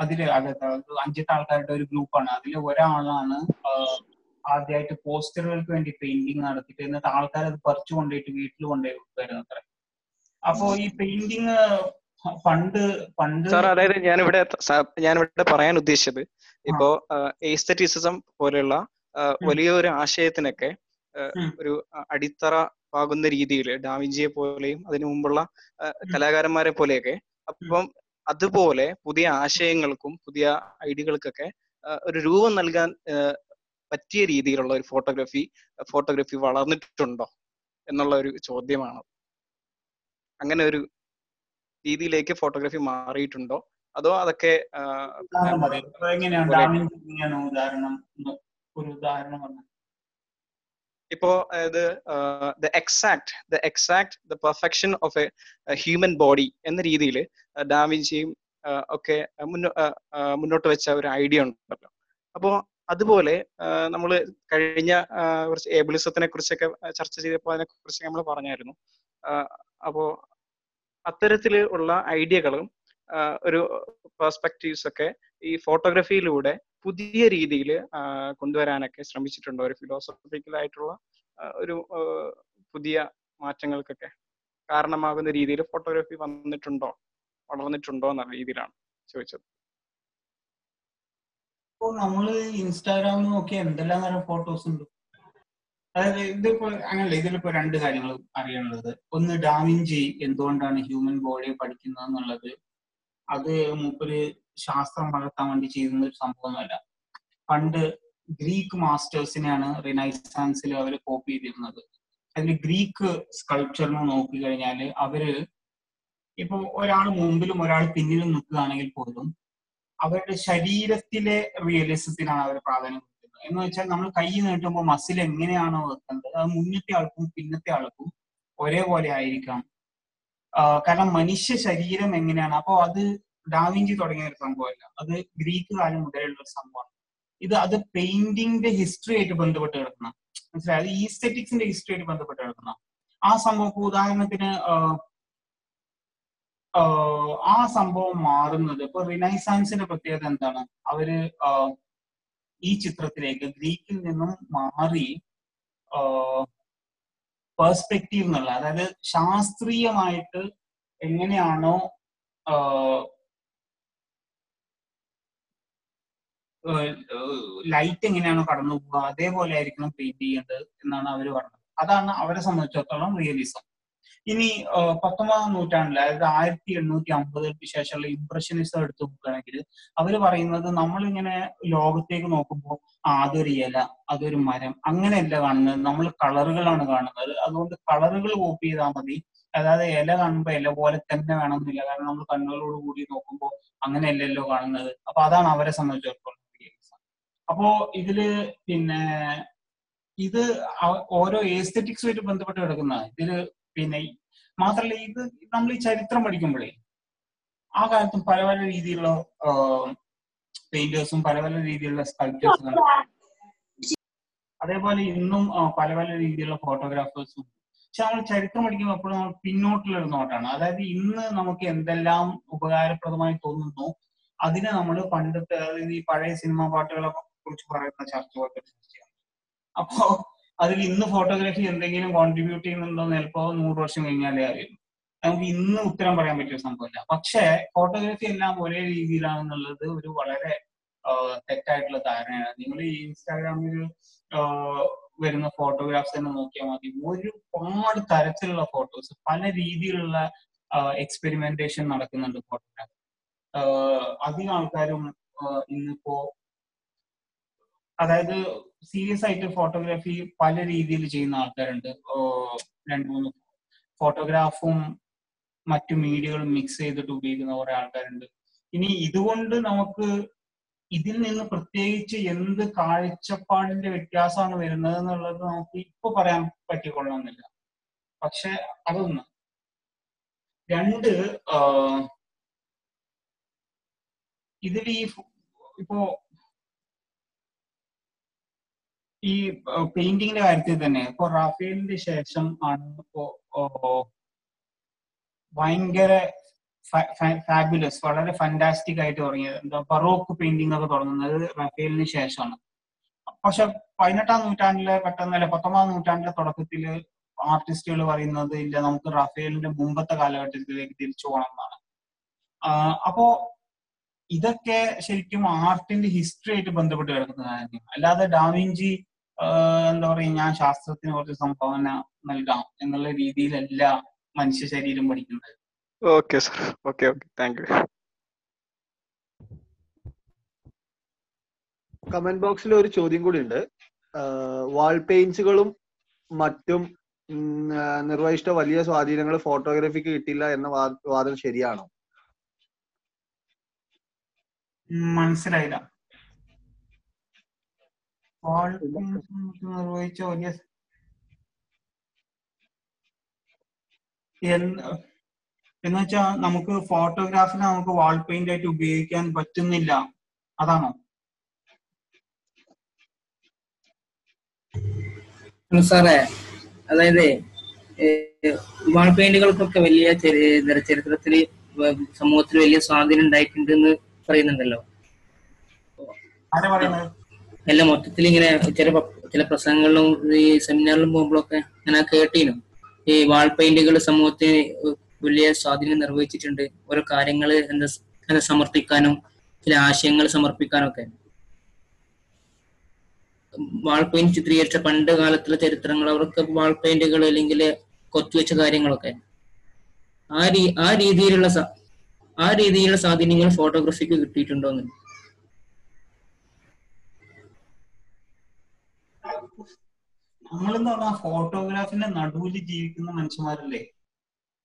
അതിൽ അതായത് അത് അഞ്ചെട്ട് ആൾക്കാരുടെ ഒരു ഗ്രൂപ്പാണ്. അതിൽ ഒരാളാണ് ആദ്യമായിട്ട് പോസ്റ്ററുകൾക്ക് വേണ്ടി പെയിന്റിങ് നടത്തിയിട്ട് എന്നിട്ട് ആൾക്കാർ അത് പറിച്ചു കൊണ്ടുപോയിട്ട് വീട്ടിൽ കൊണ്ടുപോയി വെക്കുമായിരുന്നു അത്ര. അപ്പോ ഈ പെയിന്റിങ് പണ്ട് പണ്ട് സാർ അതായത് ഞാനിവിടെ ഞാൻ ഞാനിവിടെ പറയാൻ ഉദ്ദേശിച്ചത് ഇപ്പോ എസ്തറ്റിസിസം പോലെയുള്ള വലിയൊരു ആശയത്തിനൊക്കെ ഒരു അടിത്തറ പാകുന്ന രീതിയിൽ ഡാവിഞ്ചിയെ പോലെയും അതിനു മുമ്പുള്ള കലാകാരന്മാരെ പോലെയൊക്കെ അപ്പം അതുപോലെ പുതിയ ആശയങ്ങൾക്കും പുതിയ ഐഡിയകൾക്കൊക്കെ ഒരു രൂപം നൽകാൻ പറ്റിയ രീതിയിലുള്ള ഒരു ഫോട്ടോഗ്രാഫി ഫോട്ടോഗ്രാഫി വളർന്നിട്ടുണ്ടോ എന്നുള്ള ഒരു ചോദ്യമാണ്. അങ്ങനെ ഒരു രീതിയിലേക്ക് ഫോട്ടോഗ്രാഫി മാറിയിട്ടുണ്ടോ? അതോ അതൊക്കെ ഇപ്പോ ഇത് the exact the exact the perfection of a human body എന്ന രീതിയിൽ ഡാവിഞ്ചിയും ഒക്കെ മുന്നോട്ട് വെച്ച ഒരു ഐഡിയ ഉണ്ടല്ലോ. അപ്പോ അതുപോലെ നമ്മൾ കഴിഞ്ഞ കുറച്ച് ഏബിളിസത്തിനെ കുറിച്ചൊക്കെ ചർച്ച ചെയ്തപ്പോൾ അതിനെ കുറിച്ച് നമ്മൾ പറഞ്ഞായിരുന്നു. അപ്പോ അത്തരത്തിൽ ഉള്ള ഐഡിയകളും ഒരു പെർസ്പെക്റ്റീവ്സ് ഒക്കെ ഈ ഫോട്ടോഗ്രാഫിയിലൂടെ പുതിയ രീതിയിൽ കൊണ്ടുവരാനൊക്കെ ശ്രമിച്ചിട്ടുണ്ട് ഒരു ഫിലോസഫിക്കൽ ആയിട്ടുള്ള ഒരു പുതിയ മാറ്റങ്ങൾക്കൊക്കെ കാരണമാകുന്ന രീതിയിൽ ഫോട്ടോഗ്രാഫി വന്നിട്ടുണ്ടോ വളർന്നിട്ടുണ്ടോ എന്ന രീതിയിലാണ് ചോദിച്ചത്. ഇപ്പോൾ നമ്മൾ ഇൻസ്റ്റാഗ്രാമിൽ നോക്കി എന്തെല്ലാം തരം ഫോട്ടോസ് ഉണ്ട്? അതായത് ഇതിപ്പോ അങ്ങനല്ല ഇതിലിപ്പോ രണ്ട് കാര്യങ്ങൾ അറിയാനുള്ളത്. ഒന്ന് ഡാവിഞ്ചി എന്തുകൊണ്ടാണ് ഹ്യൂമൻ ബോഡി പഠിക്കുന്നത് എന്നുള്ളത്. അത് മൂപ്പര് ശാസ്ത്രം വളർത്താൻ വേണ്ടി ചെയ്യുന്ന ഒരു സംഭവമൊന്നുമല്ല പണ്ട് ഗ്രീക്ക് മാസ്റ്റേഴ്സിനെയാണ് റിനൈസാൻസിൽ അവർ കോപ്പി ചെയ്തിരുന്നത്. അതിൽ ഗ്രീക്ക് സ്കൾപ്ചറിനെ നോക്കി കഴിഞ്ഞാൽ അവർ ഇപ്പൊ ഒരാൾ മുമ്പിലും ഒരാൾ പിന്നിലും നിൽക്കുകയാണെങ്കിൽ പോലും അവരുടെ ശരീരത്തിലെ റിയലിസത്തിനാണ് അവർ പ്രാധാന്യം എന്ന് വെച്ചാൽ നമ്മൾ കൈ നീട്ടുമ്പോൾ മസിൽ എങ്ങനെയാണോ വെക്കുന്നത് അത് മുന്നത്തെ ആൾക്കും പിന്നത്തെ ആൾക്കും ഒരേപോലെ ആയിരിക്കാം. കാരണം മനുഷ്യ ശരീരം എങ്ങനെയാണ്? അപ്പോ അത് ഡാവിഞ്ചി തുടങ്ങിയ ഒരു സംഭവമല്ല. അത് ഗ്രീക്ക് കാലം മുതലുള്ള ഒരു സംഭവമാണ്. ഇത് അത് പെയിന്റിങ്ങിന്റെ ഹിസ്റ്ററി ആയിട്ട് ബന്ധപ്പെട്ട് കിടക്കുന്ന. മനസ്സിലായത് ഈസ്തെറ്റിക്സിന്റെ ഹിസ്റ്ററി ആയിട്ട് ബന്ധപ്പെട്ട് കിടക്കുന്ന. ആ സംഭവം ഉദാഹരണത്തിന് ആ സംഭവം മാറുന്നത് ഇപ്പൊ റിനൈസാൻസിന്റെ പ്രത്യേകത എന്താണ്? അവർ ഈ ചിത്രത്തിലേക്ക് ഗ്രീക്കിൽ നിന്നും മാറി പേഴ്സ്പെക്റ്റീവ് എന്നുള്ള അതായത് ശാസ്ത്രീയമായിട്ട് എങ്ങനെയാണോ ലൈറ്റ് എങ്ങനെയാണോ കടന്നു പോവുക അതേപോലെ ആയിരിക്കണം പെയിന്റ് ചെയ്യേണ്ടത് എന്നാണ് അവർ പറഞ്ഞത്. അതാണ് അവരെ സംബന്ധിച്ചിടത്തോളം റിയലിസം ഇനി പത്തൊമ്പതാം നൂറ്റാണ്ടിൽ അതായത് ആയിരത്തി എണ്ണൂറ്റി അമ്പതുകൾക്ക് ശേഷമുള്ള ഇംപ്രഷനിസം എടുത്ത് നോക്കുകയാണെങ്കിൽ അവർ പറയുന്നത് നമ്മളിങ്ങനെ ലോകത്തേക്ക് നോക്കുമ്പോൾ അതൊരു ഇല അതൊരു മരം അങ്ങനെയല്ല കാണുന്നത്. നമ്മൾ കളറുകളാണ് കാണുന്നത്. അതുകൊണ്ട് കളറുകൾ കോപ്പി ചെയ്താൽ മതി. അതായത് ഇല കാണുമ്പോൾ ഇല പോലെ തന്നെ വേണമെന്നില്ല. കാരണം നമ്മൾ കണ്ണുകളോട് കൂടി നോക്കുമ്പോൾ അങ്ങനെയല്ലല്ലോ കാണുന്നത്. അപ്പൊ അതാണ് അവരെ സംബന്ധിച്ചിടത്തോളം അപ്പോ ഇതിൽ പിന്നെ ഇത് ഓരോ ഏസ്തെറ്റിക്സുമായിട്ട് ബന്ധപ്പെട്ട് കിടക്കുന്ന ഇതിൽ പിന്നെ മാത്രല്ല ഇത് നമ്മൾ ഈ ചരിത്രം പഠിക്കുമ്പോഴേ ആ കാലത്തും പല പല രീതിയിലുള്ള പെയിന്റേഴ്സും പല പല രീതിയിലുള്ള സ്കൾപ്റ്റേഴ്സും അതേപോലെ ഇന്നും പല പല രീതിയിലുള്ള ഫോട്ടോഗ്രാഫേഴ്സും പക്ഷെ നമ്മൾ ചരിത്രം പഠിക്കുമ്പോൾ എപ്പോഴും നമ്മൾ പിന്നോട്ടുള്ള ഒരു നോട്ടാണ്. അതായത് ഇന്ന് നമുക്ക് എന്തെല്ലാം ഉപകാരപ്രദമായി തോന്നുന്നു അതിനെ നമ്മൾ പണ്ടത്തെ അതായത് ഈ പഴയ സിനിമാ പാട്ടുകളെ കുറിച്ച് പറയുന്ന ചർച്ച ചെയ്യാം അപ്പോ അതിൽ ഇന്ന് ഫോട്ടോഗ്രാഫി എന്തെങ്കിലും കോൺട്രിബ്യൂട്ട് ചെയ്യുന്നുണ്ടോ എന്ന് ചിലപ്പോ നൂറ് വർഷം കഴിഞ്ഞാലേ അറിയുള്ളൂ. നമുക്ക് ഇന്ന് ഉത്തരം പറയാൻ പറ്റിയ സംഭവമില്ല. പക്ഷേ ഫോട്ടോഗ്രാഫി എല്ലാം ഒരേ രീതിയിലാണെന്നുള്ളത് ഒരു വളരെ തെറ്റായിട്ടുള്ള ധാരണയാണ്. നിങ്ങൾ ഈ ഇൻസ്റ്റാഗ്രാമിൽ വരുന്ന ഫോട്ടോഗ്രാഫ്സ് തന്നെ നോക്കിയാൽ മതി. ഒരുപാട് തരത്തിലുള്ള ഫോട്ടോസ് പല രീതിയിലുള്ള എക്സ്പെരിമെന്റേഷൻ നടക്കുന്നുണ്ട് ഫോട്ടോഗ്രാഫി അധികം ആൾക്കാരും ഇന്നിപ്പോ അതായത് സീരിയസ് ആയിട്ട് ഫോട്ടോഗ്രാഫി പല രീതിയിൽ ചെയ്യുന്ന ആൾക്കാരുണ്ട്. രണ്ട് മൂന്ന് ഫോട്ടോഗ്രാഫും മറ്റു മീഡിയകളും മിക്സ് ചെയ്തിട്ട് ഉപയോഗിക്കുന്ന കുറെ ആൾക്കാരുണ്ട്. ഇനി ഇതുകൊണ്ട് നമുക്ക് ഇതിൽ നിന്ന് പ്രത്യേകിച്ച് എന്ത് കാഴ്ചപ്പാടിന്റെ വ്യത്യാസമാണ് വരുന്നത് എന്നുള്ളത് നമുക്ക് ഇപ്പൊ പറയാൻ പറ്റിക്കൊള്ളണമെന്നില്ല. പക്ഷെ അതൊന്ന്. രണ്ട് ഇതിൽ ഈ ഇപ്പോ ഈ പെയിന്റിങ്ങിന്റെ കാര്യത്തിൽ തന്നെ ഇപ്പൊ റാഫേലിന്റെ ശേഷം ആണ് ഇപ്പോ ഭയങ്കര ഫാബുലസ് വളരെ ഫാന്റാസ്റ്റിക് ആയിട്ട് തുടങ്ങിയത്. എന്താ ബറോക്ക് പെയിന്റിംഗ് ഒക്കെ തുടങ്ങുന്നത് റാഫേലിന് ശേഷമാണ്. പക്ഷെ പതിനെട്ടാം നൂറ്റാണ്ടിലെ പെട്ടെന്ന് അല്ലെ പത്തൊമ്പതാം നൂറ്റാണ്ടിലെ തുടക്കത്തിൽ ആർട്ടിസ്റ്റുകൾ പറയുന്നത് ഇല്ല നമുക്ക് റാഫേലിന്റെ മുമ്പത്തെ കാലഘട്ടത്തിലേക്ക് തിരിച്ചു പോകണം എന്നാണ് അപ്പോ ഇതൊക്കെ ശരിക്കും ആർട്ടിന്റെ ഹിസ്റ്ററി ആയിട്ട് ബന്ധപ്പെട്ട് കിടക്കുന്ന കാര്യമാണ് അല്ലാതെ ഡാവിഞ്ചി എന്താ പറയുക ഞാൻ ശാസ്ത്രത്തിന് കുറച്ച് സംഭാവന നൽകാം എന്നുള്ള രീതിയിലല്ല മനുഷ്യ ശരീരം പഠിക്കുന്നത്. Okay sir okay okay thank you comment ബോക്സിൽ ഒരു ചോദ്യം കൂടി ഉണ്ട്. വാൾ പെയിന്റ്സുകളും മറ്റും നിർവഹിച്ച വലിയ സ്വാധീനങ്ങൾ ഫോട്ടോഗ്രാഫിക്ക് കിട്ടില്ല എന്ന വാദം ശരിയാണോ? മനസ്സിലായില്ല. നിർവഹിച്ച വലിയ എന്ന് വെച്ചാൽ നമുക്ക് ഫോട്ടോഗ്രാഫിനെ നമുക്ക് വാൾ പെയിന്റ് ആയിട്ട് ഉപയോഗിക്കാൻ പറ്റുന്നില്ല. അതാണോ? സാറേ അതായത് വാൾ പെയിന്റുകൾക്കൊക്കെ വലിയ ചരിത്രത്തിൽ സമൂഹത്തിൽ വലിയ സ്വാധീനം ഉണ്ടായിട്ടുണ്ടെന്ന് പറയുന്നുണ്ടല്ലോ. അല്ല മൊത്തത്തിൽ ഇങ്ങനെ ചില ചില പ്രസംഗങ്ങളിലും ഈ സെമിനാറിലും പോകുമ്പോഴൊക്കെ ഞാൻ കേട്ടീനു. ഈ വാൾ പെയിന്റുകൾ സമൂഹത്തിന് വലിയ സ്വാധീനം നിർവഹിച്ചിട്ടുണ്ട്. ഓരോ കാര്യങ്ങൾ എന്താ സമർപ്പിക്കാനും ചില ആശയങ്ങൾ സമർപ്പിക്കാനും ഒക്കെ വാൾ പെയിന്റ് ചിത്രീകരിച്ച പണ്ട് കാലത്തിലെ ചരിത്രങ്ങൾ അവർക്ക് വാൾ പെയിന്റുകൾ അല്ലെങ്കിൽ കൊത്തിവെച്ച കാര്യങ്ങളൊക്കെ. ആ രീ ആ രീതിയിലുള്ള ആ രീതിയിലുള്ള സ്വാധീനങ്ങൾ ഫോട്ടോഗ്രാഫിക്ക് കിട്ടിയിട്ടുണ്ടോന്ന്. നമ്മളെന്ന് പറഞ്ഞാൽ ഫോട്ടോഗ്രാഫിന്റെ നടുവിൽ ജീവിക്കുന്ന മനുഷ്യന്മാരല്ലേ?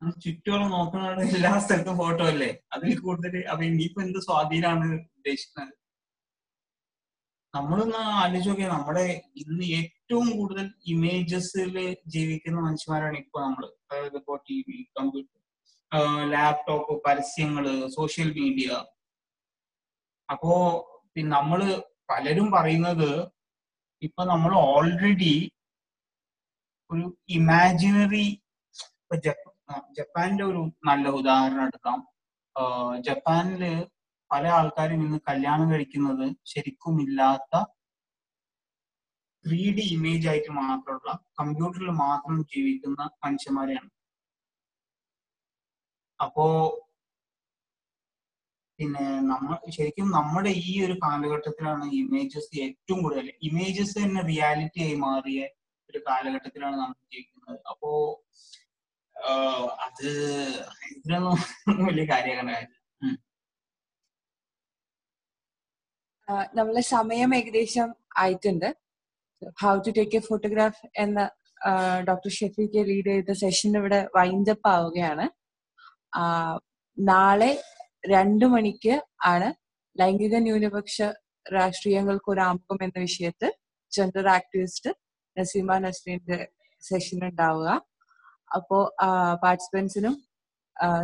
നമ്മൾ ചുറ്റോളം നോക്കുന്ന എല്ലാ സ്ഥലത്തും ഫോട്ടോ അല്ലേ? അതിൽ കൂടുതൽ അപ്പൊ ഇനിയിപ്പോ എന്ത് സ്വാധീനമാണ് ഉദ്ദേശിക്കുന്നത്? നമ്മളൊന്ന് ആലോചിച്ച് നോക്കിയാൽ നമ്മുടെ ഇന്ന് ഏറ്റവും കൂടുതൽ ഇമേജസിൽ ജീവിക്കുന്ന മനുഷ്യന്മാരാണ് ഇപ്പൊ നമ്മൾ അതായത് ഇപ്പോ ടി വി കമ്പ്യൂട്ടർ ലാപ്ടോപ്പ് പരസ്യങ്ങൾ സോഷ്യൽ മീഡിയ. അപ്പോ നമ്മൾ പലരും പറയുന്നത് ഇപ്പൊ നമ്മൾ ഓൾറെഡി ഒരു ഇമാജിനറി ജപ്പാന്റെ ഒരു നല്ല ഉദാഹരണം എടുക്കാം. ജപ്പാനിൽ പല ആൾക്കാരും ഇന്ന് കല്യാണം കഴിക്കുന്നത് ശരിക്കും ഇല്ലാത്ത ത്രീ ഡി ഇമേജ് ആയിട്ട് മാത്രമുള്ള കമ്പ്യൂട്ടറിൽ മാത്രം ജീവിക്കുന്ന മനുഷ്യന്മാരെയാണ്. അപ്പോ പിന്നെ നമ്മൾ ശരിക്കും നമ്മുടെ ഈ ഒരു കാലഘട്ടത്തിലാണ് ഇമേജസ് ഏറ്റവും കൂടുതൽ. ഇമേജസ് തന്നെ റിയാലിറ്റി ആയി മാറിയ ഒരു കാലഘട്ടത്തിലാണ് നമ്മൾ ജീവിക്കുന്നത്. അപ്പോ അത് ഇതിനൊന്നും വലിയ കാര്യമാകേണ്ട കാര്യം നമ്മളെ സമയം ഏകദേശം ആയിട്ടുണ്ട്. How to take a photograph എന്ന ഡോക്ടർ ഷെഫിക്ക് ലീഡ് ചെയ്ത സെഷൻ ഇവിടെ വൈൻഡപ്പ് ആവുകയാണ്. നാളെ രണ്ടു മണിക്ക് ആണ് ലൈംഗിക ന്യൂനപക്ഷ രാഷ്ട്രീയങ്ങൾക്ക് ഒരു ആമുഖം എന്ന വിഷയത്തിൽ ജെൻഡർ ആക്ടിവിസ്റ്റ് നസീമ നസ്രീന്റെ സെഷൻ ഉണ്ടാവുക. അപ്പോ പാർട്ടിസിപ്പൻസിനും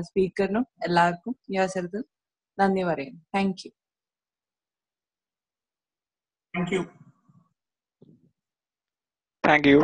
സ്പീക്കറിനും എല്ലാവർക്കും ഈ അവസരത്തിൽ നന്ദി പറയുന്നു. Thank you thank you thank you